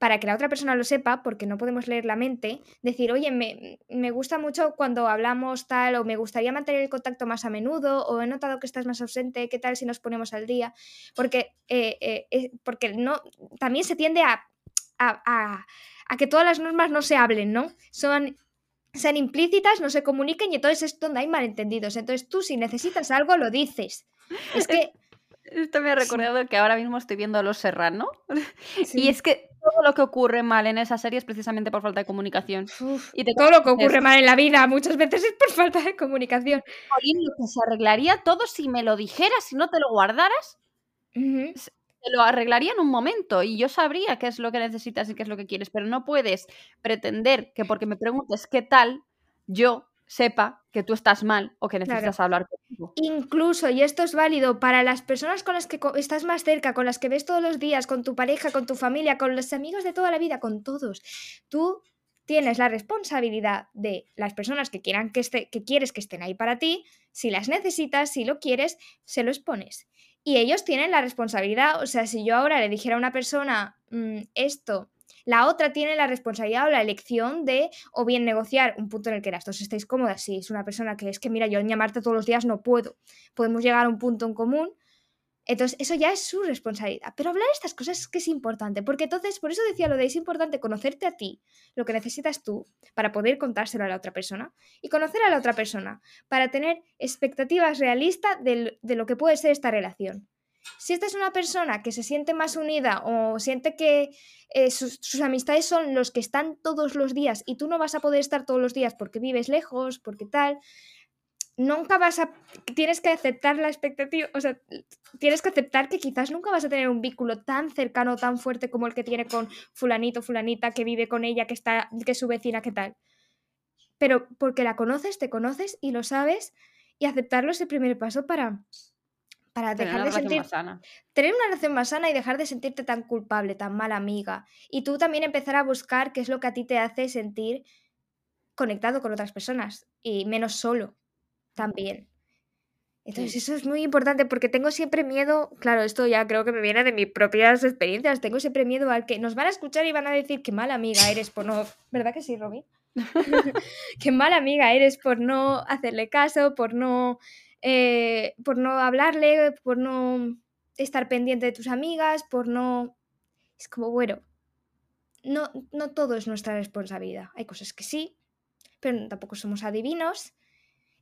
para que la otra persona lo sepa, porque no podemos leer la mente, decir, oye, me, gusta mucho cuando hablamos tal, o me gustaría mantener el contacto más a menudo, o he notado que estás más ausente, ¿qué tal si nos ponemos al día? Porque, eh, eh, eh, porque no, también se tiende a, a, que todas las normas no se hablen, ¿no? Son sean implícitas, no se comuniquen y entonces es donde hay malentendidos. Entonces tú si necesitas algo lo dices. Es [LAUGHS] que... Esto me ha recordado que ahora mismo estoy viendo Los Serrano [LAUGHS] y es que todo lo que ocurre mal en esa serie es precisamente por falta de comunicación. y todo lo que ocurre mal en la vida muchas veces es por [LAUGHS] falta de comunicación. lo que se arreglaría todo si me lo dijeras, si no te lo guardaras. Te lo arreglaría en un momento y yo sabría qué es lo que necesitas y qué es lo que quieres, pero no puedes pretender que porque me preguntes qué tal, yo sepa que tú estás mal o que necesitas hablar contigo. Incluso, y esto es válido para las personas con las que estás más cerca, con las que ves todos los días, con tu pareja, con tu familia, con los amigos de toda la vida, con todos. Tú tienes la responsabilidad de las personas que quieran que, esté, que quieres que estén ahí para ti, si las necesitas, si lo quieres, se lo expones. Y ellos tienen la responsabilidad, o sea, si yo ahora le dijera a una persona mm, esto la otra tiene la responsabilidad o la elección de o bien negociar un punto en el que las dos estéis cómodas. Si es una persona que es que, mira, yo en llamarte todos los días no puedo. Podemos llegar a un punto en común. Entonces, eso ya es su responsabilidad. Pero hablar estas cosas es que es importante, porque entonces, por eso decía lo de es importante conocerte a ti, lo que necesitas tú, para poder contárselo a la otra persona, y conocer a la otra persona, para tener expectativas realistas de, de lo que puede ser esta relación. Si esta es una persona que se siente más unida o siente que eh, sus, amistades son los que están todos los días y tú no vas a poder estar todos los días porque vives lejos, porque tal, nunca vas a... Tienes que aceptar la expectativa, o sea, tienes que aceptar que quizás nunca vas a tener un vínculo tan cercano, tan fuerte como el que tiene con fulanito, fulanita, que vive con ella, que, está, que es su vecina, que tal. Pero porque la conoces, te conoces y lo sabes y aceptarlo es el primer paso para para dejar de sentir tener una relación más sana y dejar de sentirte tan culpable, tan mala amiga. Y tú también empezar a buscar qué es lo que a ti te hace sentir conectado con otras personas y menos solo también. Entonces eso es muy importante porque tengo siempre miedo, claro, esto ya creo que me viene de mis propias experiencias, tengo siempre miedo al que nos van a escuchar y van a decir qué mala amiga eres por no... ¿Verdad que sí, Romy? [LAUGHS] [LAUGHS] qué mala amiga eres por no hacerle caso, por no eh, por no hablarle, por no estar pendiente de tus amigas, por no... Es como, bueno, no, no todo es nuestra responsabilidad. Hay cosas que sí, pero tampoco somos adivinos.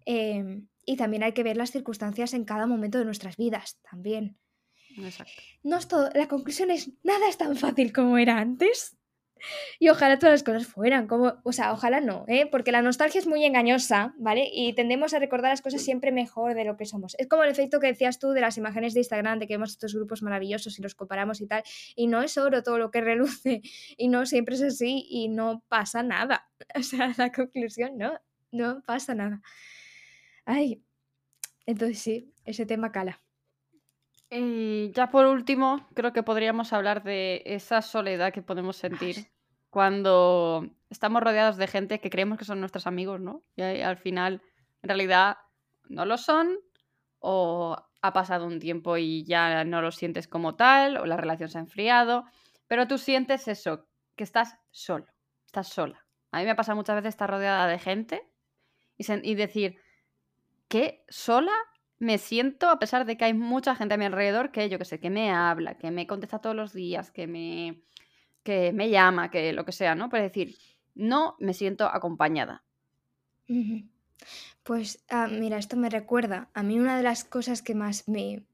Em, y también hay que ver las circunstancias en cada momento de nuestras vidas, también. Exacto. No es todo, la conclusión es, nada es tan fácil como era antes. Y ojalá todas las cosas fueran como, o sea, ojalá no, ¿eh? porque la nostalgia es muy engañosa, ¿vale? Y tendemos a recordar las cosas siempre mejor de lo que somos. Es como el efecto que decías tú de las imágenes de Instagram, de que vemos estos grupos maravillosos y los comparamos y tal, y no es oro todo lo que reluce, y no siempre es así, y no pasa nada. [LAUGHS] O sea, la conclusión, no, no pasa nada. Ay, entonces sí, ese tema cala. Y ya por último, creo que podríamos hablar de esa soledad que podemos sentir cuando estamos rodeados de gente que creemos que son nuestros amigos, ¿no? Y al final, en realidad, no lo son, o ha pasado un tiempo y ya no lo sientes como tal, o la relación se ha enfriado, pero tú sientes eso, que estás solo, estás sola. A mí me pasa muchas veces estar rodeada de gente y, y decir, ¿qué sola me siento a pesar de que hay mucha gente a mi alrededor que yo que sé, que me habla, que me contesta todos los días, que me, que me llama, que lo que sea, ¿no? Pero decir, no me siento acompañada. Pues ah, mira, esto me recuerda a mí una de las cosas que más me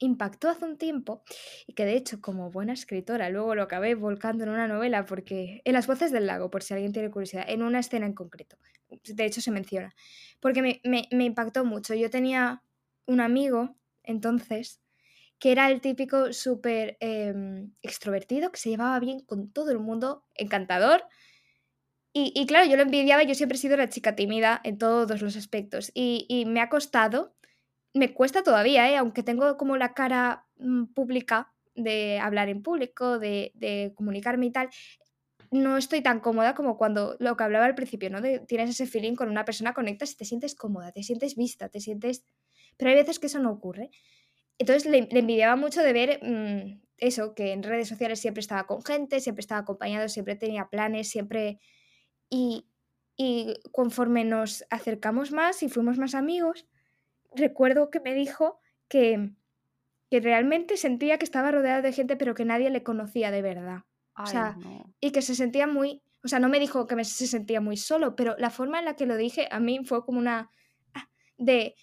impactó hace un tiempo y que de hecho como buena escritora luego lo acabé volcando en una novela porque en las voces del lago, por si alguien tiene curiosidad, en una escena en concreto, de hecho se menciona, porque me, me impactó mucho. Yo tenía un amigo, entonces, que era el típico súper em, extrovertido, que se llevaba bien con todo el mundo, encantador. Y, claro, yo lo envidiaba, yo siempre he sido la chica tímida en todos los aspectos. Y, me ha costado, me cuesta todavía, ¿eh? aunque tengo como la cara mm, pública de hablar en público, de, comunicarme y tal, no estoy tan cómoda como cuando lo que hablaba al principio, ¿no? Tienes ese feeling con una persona, conectas y te sientes cómoda, te sientes vista, te sientes pero hay veces que eso no ocurre. Entonces le, envidiaba mucho de ver mm, eso, que en redes sociales siempre estaba con gente, siempre estaba acompañado, siempre tenía planes, siempre... Y, y conforme nos acercamos más y fuimos más amigos, recuerdo que me dijo que, que realmente sentía que estaba rodeado de gente, pero que nadie le conocía de verdad. o sea, y que se sentía muy, o sea, no me dijo que me, se sentía muy solo, pero la forma en la que lo dije a mí fue como una ah, de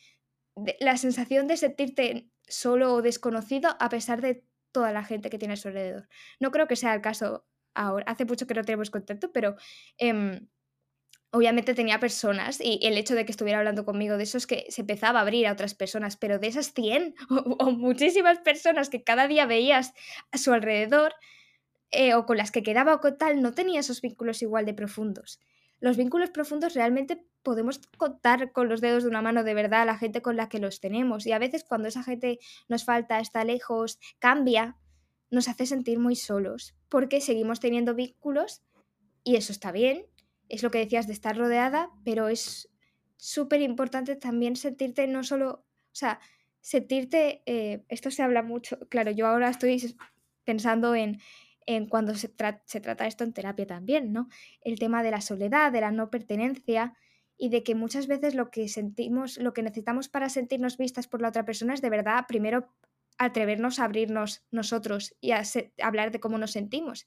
la sensación de sentirte solo o desconocido a pesar de toda la gente que tiene a su alrededor. No creo que sea el caso ahora. Hace mucho que no tenemos contacto, pero em, obviamente tenía personas y el hecho de que estuviera hablando conmigo de eso es que se empezaba a abrir a otras personas, pero de esas 100 [LAUGHS] o, muchísimas personas que cada día veías a su alrededor eh, o con las que quedaba o con tal, no tenía esos vínculos igual de profundos los vínculos profundos realmente podemos contar con los dedos de una mano de verdad a la gente con la que los tenemos. Y a veces cuando esa gente nos falta, está lejos, cambia, nos hace sentir muy solos, porque seguimos teniendo vínculos y eso está bien. Es lo que decías de estar rodeada, pero es súper importante también sentirte no solo, o sea, sentirte, eh, esto se habla mucho, claro, yo ahora estoy pensando en en cuando se, se, trata esto en terapia también, ¿no? El tema de la soledad, de la no pertenencia y de que muchas veces lo que sentimos, lo que necesitamos para sentirnos vistas por la otra persona es de verdad primero atrevernos a abrirnos nosotros y a hablar de cómo nos sentimos,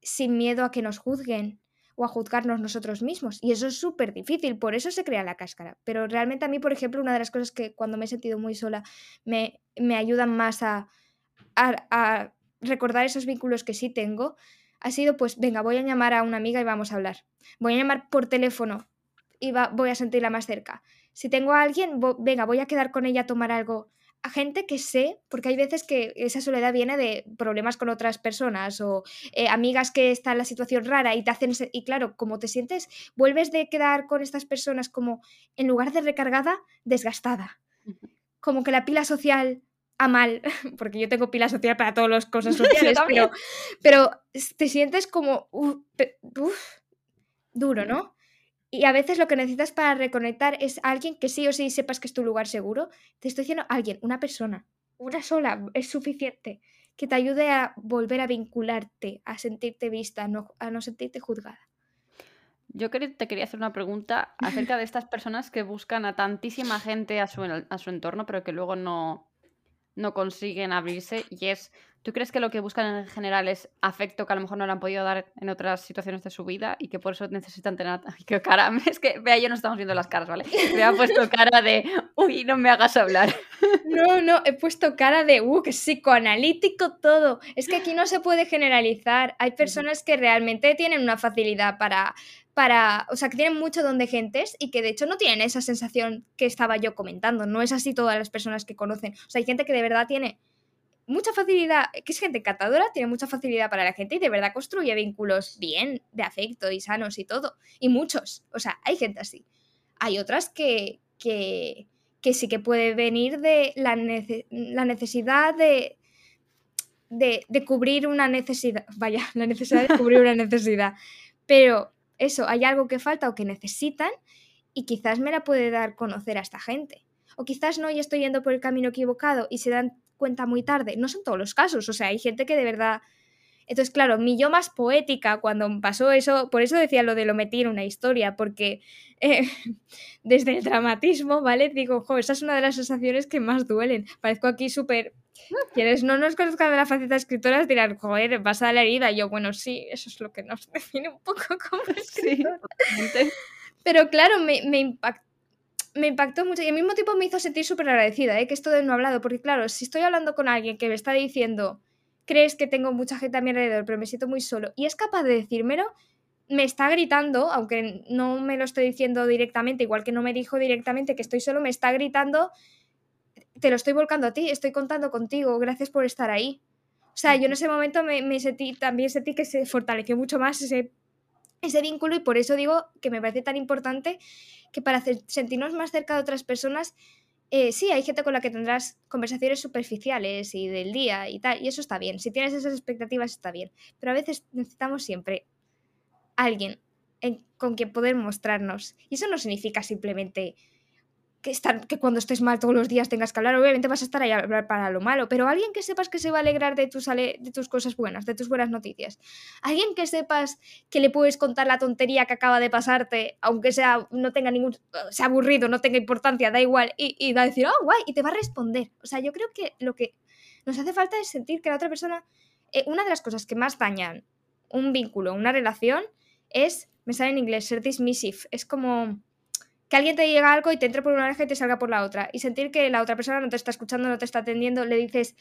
sin miedo a que nos juzguen o a juzgarnos nosotros mismos. Y eso es súper difícil, por eso se crea la cáscara. Pero realmente a mí, por ejemplo, una de las cosas que cuando me he sentido muy sola me, me ayudan más a recordar esos vínculos que sí tengo, ha sido pues, venga, voy a llamar a una amiga y vamos a hablar. Voy a llamar por teléfono y voy a sentirla más cerca. Si tengo a alguien, venga, voy a quedar con ella a tomar algo. A gente que sé, porque hay veces que esa soledad viene de problemas con otras personas o eh, amigas que están en la situación rara y te hacen... Y claro, como te sientes, vuelves de quedar con estas personas como, en lugar de recargada, desgastada. Como que la pila social a mal, [LAUGHS] porque yo tengo pila social para todas las cosas [LAUGHS] sociales, pero, pero, te sientes como duro, ¿no? Y a veces lo que necesitas para reconectar es alguien que sí o sí sepas que es tu lugar seguro. Te estoy diciendo alguien, una persona, una sola, es suficiente. Que te ayude a volver a vincularte, a sentirte vista, no, a no sentirte juzgada. Yo te quería hacer una pregunta acerca de estas [LAUGHS] personas que buscan a tantísima gente a su, a su entorno, pero que luego no, no consiguen abrirse y es ¿Tú crees que lo que buscan en general es afecto que a lo mejor no le han podido dar en otras situaciones de su vida y que por eso necesitan tener... [LAUGHS] ¡Qué cara! [LAUGHS] Es que, vea, yo no estamos viendo las caras, ¿vale? Me ha puesto [LAUGHS] cara de, uy, no me hagas hablar. No, no, he puesto cara de, uh, que psicoanalítico todo. Es que aquí no se puede generalizar. Hay personas que realmente tienen una facilidad para para, o sea, que tienen mucho don de gentes y que de hecho no tienen esa sensación que estaba yo comentando. No es así todas las personas que conocen. O sea, hay gente que de verdad tiene mucha facilidad, que es gente encantadora, tiene mucha facilidad para la gente y de verdad construye vínculos bien, de afecto y sanos y todo. Y muchos, o sea, hay gente así. Hay otras que, que, que sí que puede venir de la, la necesidad de, de, de, cubrir una necesidad, vaya, la necesidad de cubrir una [LAUGHS] necesidad. Pero eso, hay algo que falta o que necesitan y quizás me la puede dar conocer a esta gente. O quizás no y estoy yendo por el camino equivocado y se dan cuenta muy tarde. No son todos los casos, o sea, hay gente que de verdad... Entonces, claro, mi yo más poética cuando pasó eso, por eso decía lo de lo metí en una historia, porque eh, [LAUGHS] desde el dramatismo, ¿vale? Digo, jo, esa es una de las sensaciones que más duelen. Parezco aquí súper... Quieres no nos conozcan de la faceta de escritoras, dirán, joder, vas a la herida. Y yo, bueno, sí, eso es lo que nos [LAUGHS] define un poco como [LAUGHS] escritora. Sí, Pero claro, me, me impactó me impactó mucho y al mismo tiempo me hizo sentir súper agradecida, ¿eh? que esto de no hablado, porque claro, si estoy hablando con alguien que me está diciendo, crees que tengo mucha gente a mi alrededor, pero me siento muy solo, y es capaz de decírmelo, me está gritando, aunque no me lo estoy diciendo directamente, igual que no me dijo directamente que estoy solo, me está gritando, te lo estoy volcando a ti, estoy contando contigo, gracias por estar ahí. O sea, yo en ese momento me, me sentí, también sentí que se fortaleció mucho más ese ese vínculo y por eso digo que me parece tan importante que para sentirnos más cerca de otras personas, eh, sí, hay gente con la que tendrás conversaciones superficiales y del día y tal, y eso está bien. Si tienes esas expectativas está bien, pero a veces necesitamos siempre alguien con quien poder mostrarnos. Y eso no significa simplemente que, que cuando estés mal todos los días tengas que hablar. Obviamente vas a estar ahí a hablar para lo malo, pero alguien que sepas que se va a alegrar de tus, de tus cosas buenas, de tus buenas noticias. Alguien que sepas que le puedes contar la tontería que acaba de pasarte, aunque sea, no tenga ningún, sea aburrido, no tenga importancia, da igual, y, va a decir, oh, guay, y te va a responder. O sea, yo creo que lo que nos hace falta es sentir que la otra persona, eh, una de las cosas que más dañan un vínculo, una relación, es, me sale en inglés, ser dismissive. Es como que alguien te diga algo y te entre por una oreja y te salga por la otra. Y sentir que la otra persona no te está escuchando, no te está atendiendo, le dices,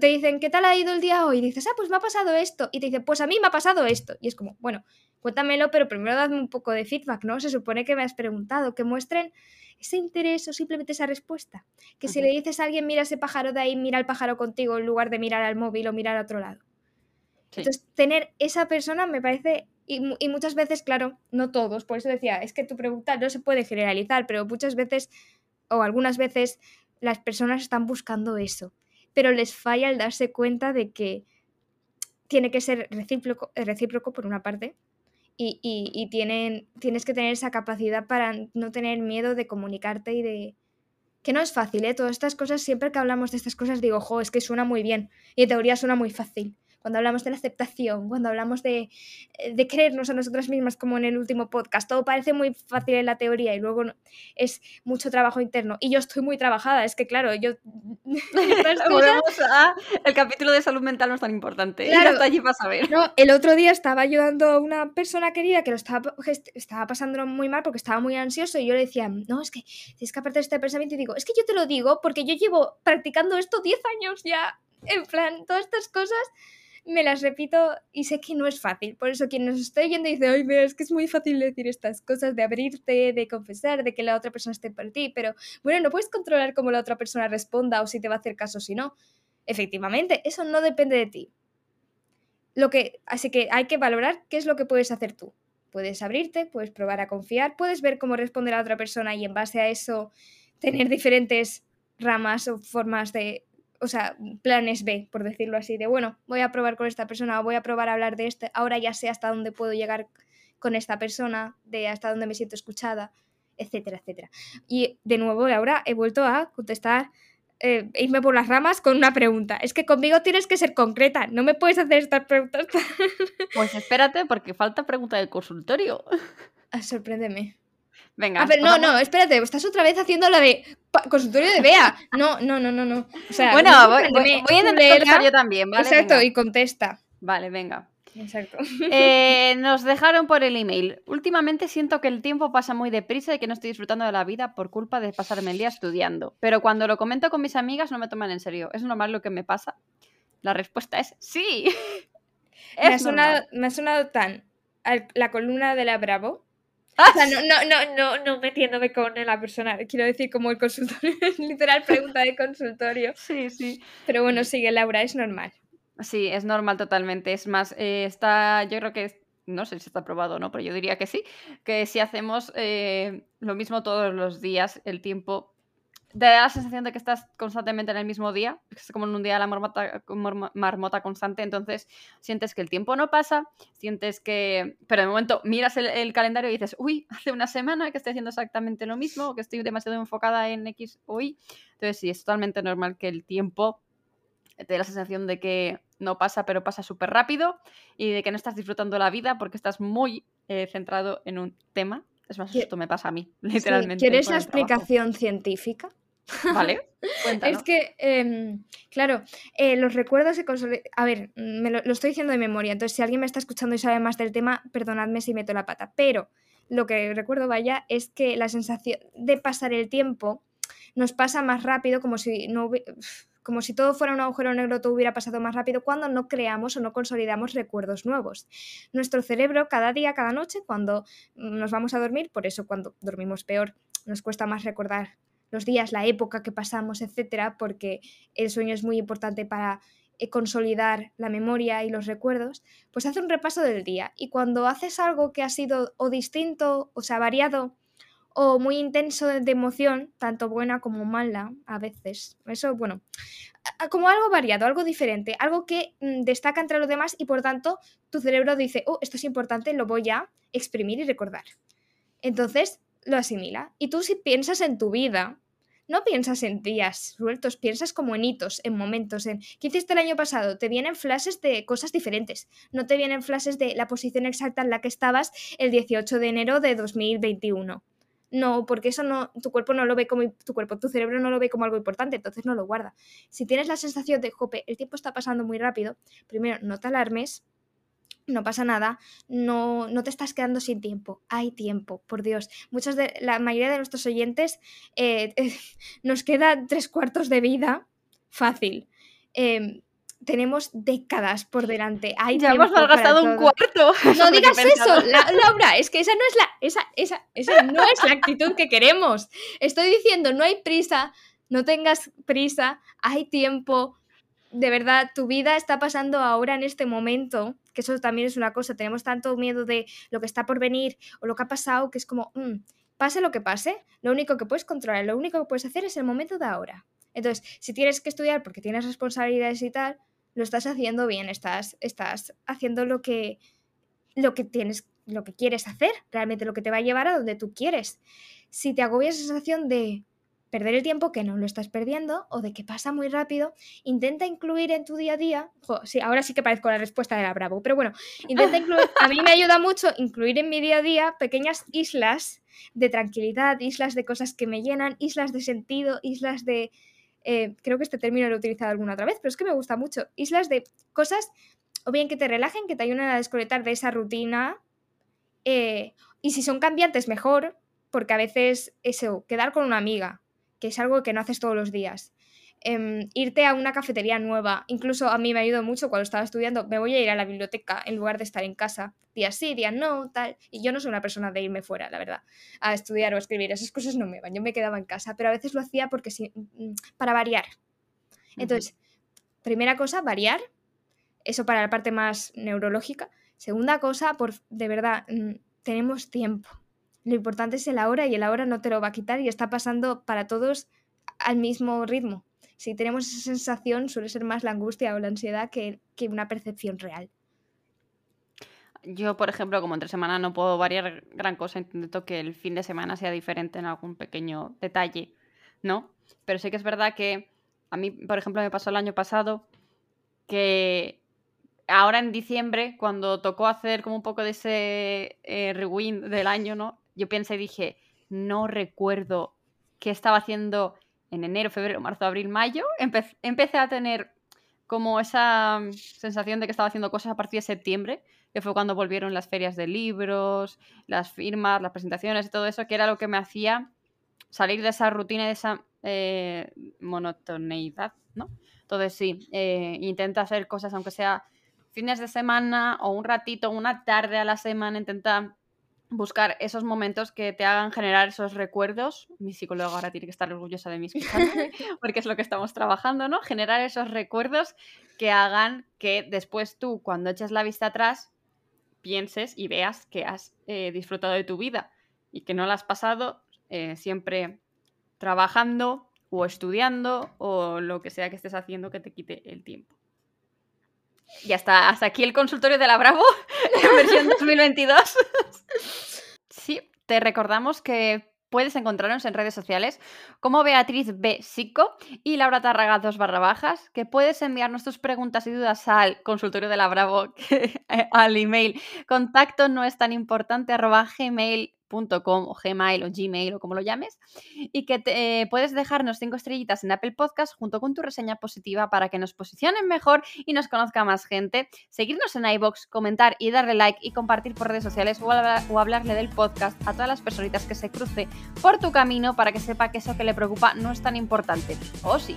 te dicen, ¿qué tal ha ido el día hoy? Y dices, ah, pues me ha pasado esto. Y te dice, pues a mí me ha pasado esto. Y es como, bueno, cuéntamelo, pero primero dame un poco de feedback, ¿no? Se supone que me has preguntado, que muestren ese interés o simplemente esa respuesta. Que si le dices a alguien, mira ese pájaro de ahí, mira el pájaro contigo, en lugar de mirar al móvil o mirar a otro lado. Entonces, tener esa persona me parece y, muchas veces, claro, no todos, por eso decía, es que tu pregunta no se puede generalizar, pero muchas veces o algunas veces las personas están buscando eso, pero les falla el darse cuenta de que tiene que ser recíproco, recíproco por una parte y, y, tienen, tienes que tener esa capacidad para no tener miedo de comunicarte y de... Que no es fácil, ¿eh? Todas estas cosas, siempre que hablamos de estas cosas digo, jo, es que suena muy bien y en teoría suena muy fácil cuando hablamos de la aceptación, cuando hablamos de, eh, de creernos a nosotras mismas como en el último podcast. Todo parece muy fácil en la teoría y luego es mucho trabajo interno. Y yo estoy muy trabajada, es que claro, yo... [LAUGHS] [LAUGHS] el capítulo de salud mental no es tan importante. Claro, hasta allí vas a ver. No, el otro día estaba ayudando a una persona querida que lo estaba, estaba pasando muy mal porque estaba muy ansioso y yo le decía, no, es que tienes que apartar este pensamiento y digo, es que yo te lo digo porque yo llevo practicando esto 10 años ya. En plan, todas estas cosas me las repito y sé que no es fácil. Por eso quien nos está oyendo dice, ay, mira, es que es muy fácil decir estas cosas, de abrirte, de confesar, de que la otra persona esté por ti, pero bueno, no puedes controlar cómo la otra persona responda o si te va a hacer caso o si no. Efectivamente, eso no depende de ti. Lo que, así que hay que valorar qué es lo que puedes hacer tú. Puedes abrirte, puedes probar a confiar, puedes ver cómo responde la otra persona y en base a eso tener diferentes ramas o formas de o sea, planes B, por decirlo así, de bueno, voy a probar con esta persona, voy a probar a hablar de este, ahora ya sé hasta dónde puedo llegar con esta persona, de hasta dónde me siento escuchada, etcétera, etcétera. Y de nuevo, Laura, he vuelto a contestar, eh, irme por las ramas con una pregunta. Es que conmigo tienes que ser concreta, no me puedes hacer estas preguntas. Pues espérate, porque falta pregunta del consultorio. Ah, sorpréndeme. Venga. Ah, pero no, no, espérate, estás otra vez haciendo la de consultorio de Bea. No, no, no, no, no. O sea, bueno, voy, voy, voy, a intentar yo también, ¿vale? Exacto, y contesta. Vale, venga. Exacto. Eh, [LAUGHS] nos dejaron por el email. Últimamente siento que el tiempo pasa muy deprisa y que no estoy disfrutando de la vida por culpa de pasarme el día estudiando. Pero cuando lo comento con mis amigas no me toman en serio. ¿Es normal lo que me pasa? La respuesta es sí. [LAUGHS] me, ha sonado, me ha sonado tan la columna de la Bravo. O sea, no, no, no, no, no metiéndome con la persona, quiero decir como el consultorio, [LAUGHS] literal pregunta de consultorio. Sí, sí. Pero bueno, sigue Laura, es normal. Sí, es normal totalmente. Es más, eh, está, yo creo que, no sé si está probado o no, pero yo diría que sí, que si hacemos eh, lo mismo todos los días, el tiempo te da la sensación de que estás constantemente en el mismo día, es como en un día de la marmota, marmota, constante, entonces sientes que el tiempo no pasa, sientes que, pero de momento miras el, calendario y dices, uy, [LAUGHS] hace una semana que estoy haciendo exactamente lo mismo, que estoy demasiado enfocada en X o Y, entonces sí, es totalmente normal que el tiempo te dé la sensación de que no pasa, pero pasa súper rápido y de que no estás disfrutando la vida porque estás muy eh, centrado en un tema. Es más, esto me pasa a mí, literalmente. ¿Quieres la explicación científica? Vale, [LAUGHS] es que, em, claro, eh, los recuerdos se consolidan. A ver, me lo, estoy diciendo de memoria, entonces si alguien me está escuchando y sabe más del tema, perdonadme si meto la pata. Pero lo que recuerdo, vaya, es que la sensación de pasar el tiempo nos pasa más rápido, como si no como si todo fuera un agujero negro, todo hubiera pasado más rápido cuando no creamos o no consolidamos recuerdos nuevos. Nuestro cerebro cada día, cada noche, cuando nos vamos a dormir, por eso cuando dormimos peor, nos cuesta más recordar los días, la época que pasamos, etcétera, porque el sueño es muy importante para eh, consolidar la memoria y los recuerdos, pues hace un repaso del día. Y cuando haces algo que ha sido o distinto, o sea, variado, o muy intenso de emoción, tanto buena como mala, a veces, eso, bueno, como algo variado, algo diferente, algo que mm, destaca entre los demás y por tanto tu cerebro dice, oh, esto es importante, lo voy a exprimir y recordar. Entonces lo asimila. Y tú si piensas en tu vida, no piensas en días sueltos, piensas como en hitos, en momentos, en ¿qué hiciste el año pasado? Te vienen flashes de cosas diferentes, no te vienen flashes de la posición exacta en la que estabas el 18 de enero de 2021. No, porque eso no, tu cuerpo no lo ve como, tu cuerpo, tu cerebro no lo ve como algo importante, entonces no lo guarda. Si tienes la sensación de, jope, el tiempo está pasando muy rápido, primero, no te alarmes, no pasa nada, no, no te estás quedando sin tiempo, hay tiempo, por Dios. Muchos de, la mayoría de nuestros oyentes eh, [LAUGHS] nos queda tres cuartos de vida fácil. Em, tenemos décadas por delante. Hay ya hemos malgastado un cuarto. [LAUGHS] No digas eso, Laura, es que esa no es la, esa, esa, esa no es la actitud que queremos. Estoy diciendo, no hay prisa, no tengas prisa, hay tiempo. De verdad, tu vida está pasando ahora en este momento que eso también es una cosa, tenemos tanto miedo de lo que está por venir o lo que ha pasado, que es como, mm, pase lo que pase, lo único que puedes controlar, lo único que puedes hacer es el momento de ahora. Entonces, si tienes que estudiar porque tienes responsabilidades y tal, lo estás haciendo bien, estás, estás haciendo lo que, lo que tienes, lo que quieres hacer, realmente lo que te va a llevar a donde tú quieres. Si te agobia esa sensación de perder el tiempo que no lo estás perdiendo o de que pasa muy rápido, intenta incluir en tu día a día, sí, ahora sí que parezco la respuesta de la Bravo, pero bueno, intenta incluir, a mí me ayuda mucho incluir en mi día a día pequeñas islas de tranquilidad, islas de cosas que me llenan, islas de sentido, islas de... Eh, creo que este término lo he utilizado alguna otra vez, pero es que me gusta mucho. Islas de cosas, o bien que te relajen, que te ayuden a desconectar de esa rutina. Eh, y si son cambiantes, mejor, porque a veces eso, quedar con una amiga, que es algo que no haces todos los días. Em, irte a una cafetería nueva, incluso a mí me ayudó mucho cuando estaba estudiando, me voy a ir a la biblioteca en lugar de estar en casa, días sí, días no, tal, y yo no soy una persona de irme fuera, la verdad, a estudiar o escribir, esas cosas no me van, yo me quedaba en casa, pero a veces lo hacía porque sí, mm, para variar. Entonces, primera cosa, variar, eso para la parte más neurológica. Segunda cosa, por de verdad, mm, tenemos tiempo. Lo importante es el ahora y el ahora no te lo va a quitar y está pasando para todos al mismo ritmo. Si tenemos esa sensación, suele ser más la angustia o la ansiedad que, una percepción real. Yo, por ejemplo, como entre semana no puedo variar gran cosa, intento que el fin de semana sea diferente en algún pequeño detalle, ¿no? Pero sí que es verdad que a mí, por ejemplo, me pasó el año pasado que ahora en diciembre, cuando tocó hacer como un poco de ese eh, rewind del año, ¿no? Yo pensé dije, no recuerdo qué estaba haciendo en enero, febrero, marzo, abril, mayo. empecé a tener como esa mm, sensación de que estaba haciendo cosas a partir de septiembre, que fue cuando volvieron las ferias de libros, las firmas, las presentaciones y todo eso, que era lo que me hacía salir de esa rutina, de esa eh, monotoneidad, ¿no? Entonces sí, eh, intenta hacer cosas, aunque sea fines de semana o un ratito, una tarde a la semana, intenta buscar esos momentos que te hagan generar esos recuerdos. Mi psicólogo ahora tiene que estar orgullosa de mí [LAUGHS] porque es lo que estamos trabajando, ¿no? Generar esos recuerdos que hagan que después tú, cuando eches la vista atrás, pienses y veas que has eh, disfrutado de tu vida y que no la has pasado eh, siempre trabajando o estudiando o lo que sea que estés haciendo que te quite el tiempo. Y hasta, hasta aquí el consultorio de la Bravo, [LAUGHS] en versión 2022. sí, te recordamos que puedes encontrarnos en redes sociales como Beatriz B. Sico y Laura Tarraga 2 barra bajas, que puedes enviarnos tus preguntas y dudas al consultorio de la Bravo, [LAUGHS] al email contacto no es tan importante arroba gmail o Gmail o Gmail o como lo llames, y que te, eh, puedes dejarnos cinco estrellitas en Apple Podcast junto con tu reseña positiva para que nos posicionen mejor y nos conozca más gente. Seguirnos en iBox, comentar y darle like y compartir por redes sociales o, o hablarle del podcast a todas las personitas que se cruce por tu camino para que sepa que eso que le preocupa no es tan importante. O sí.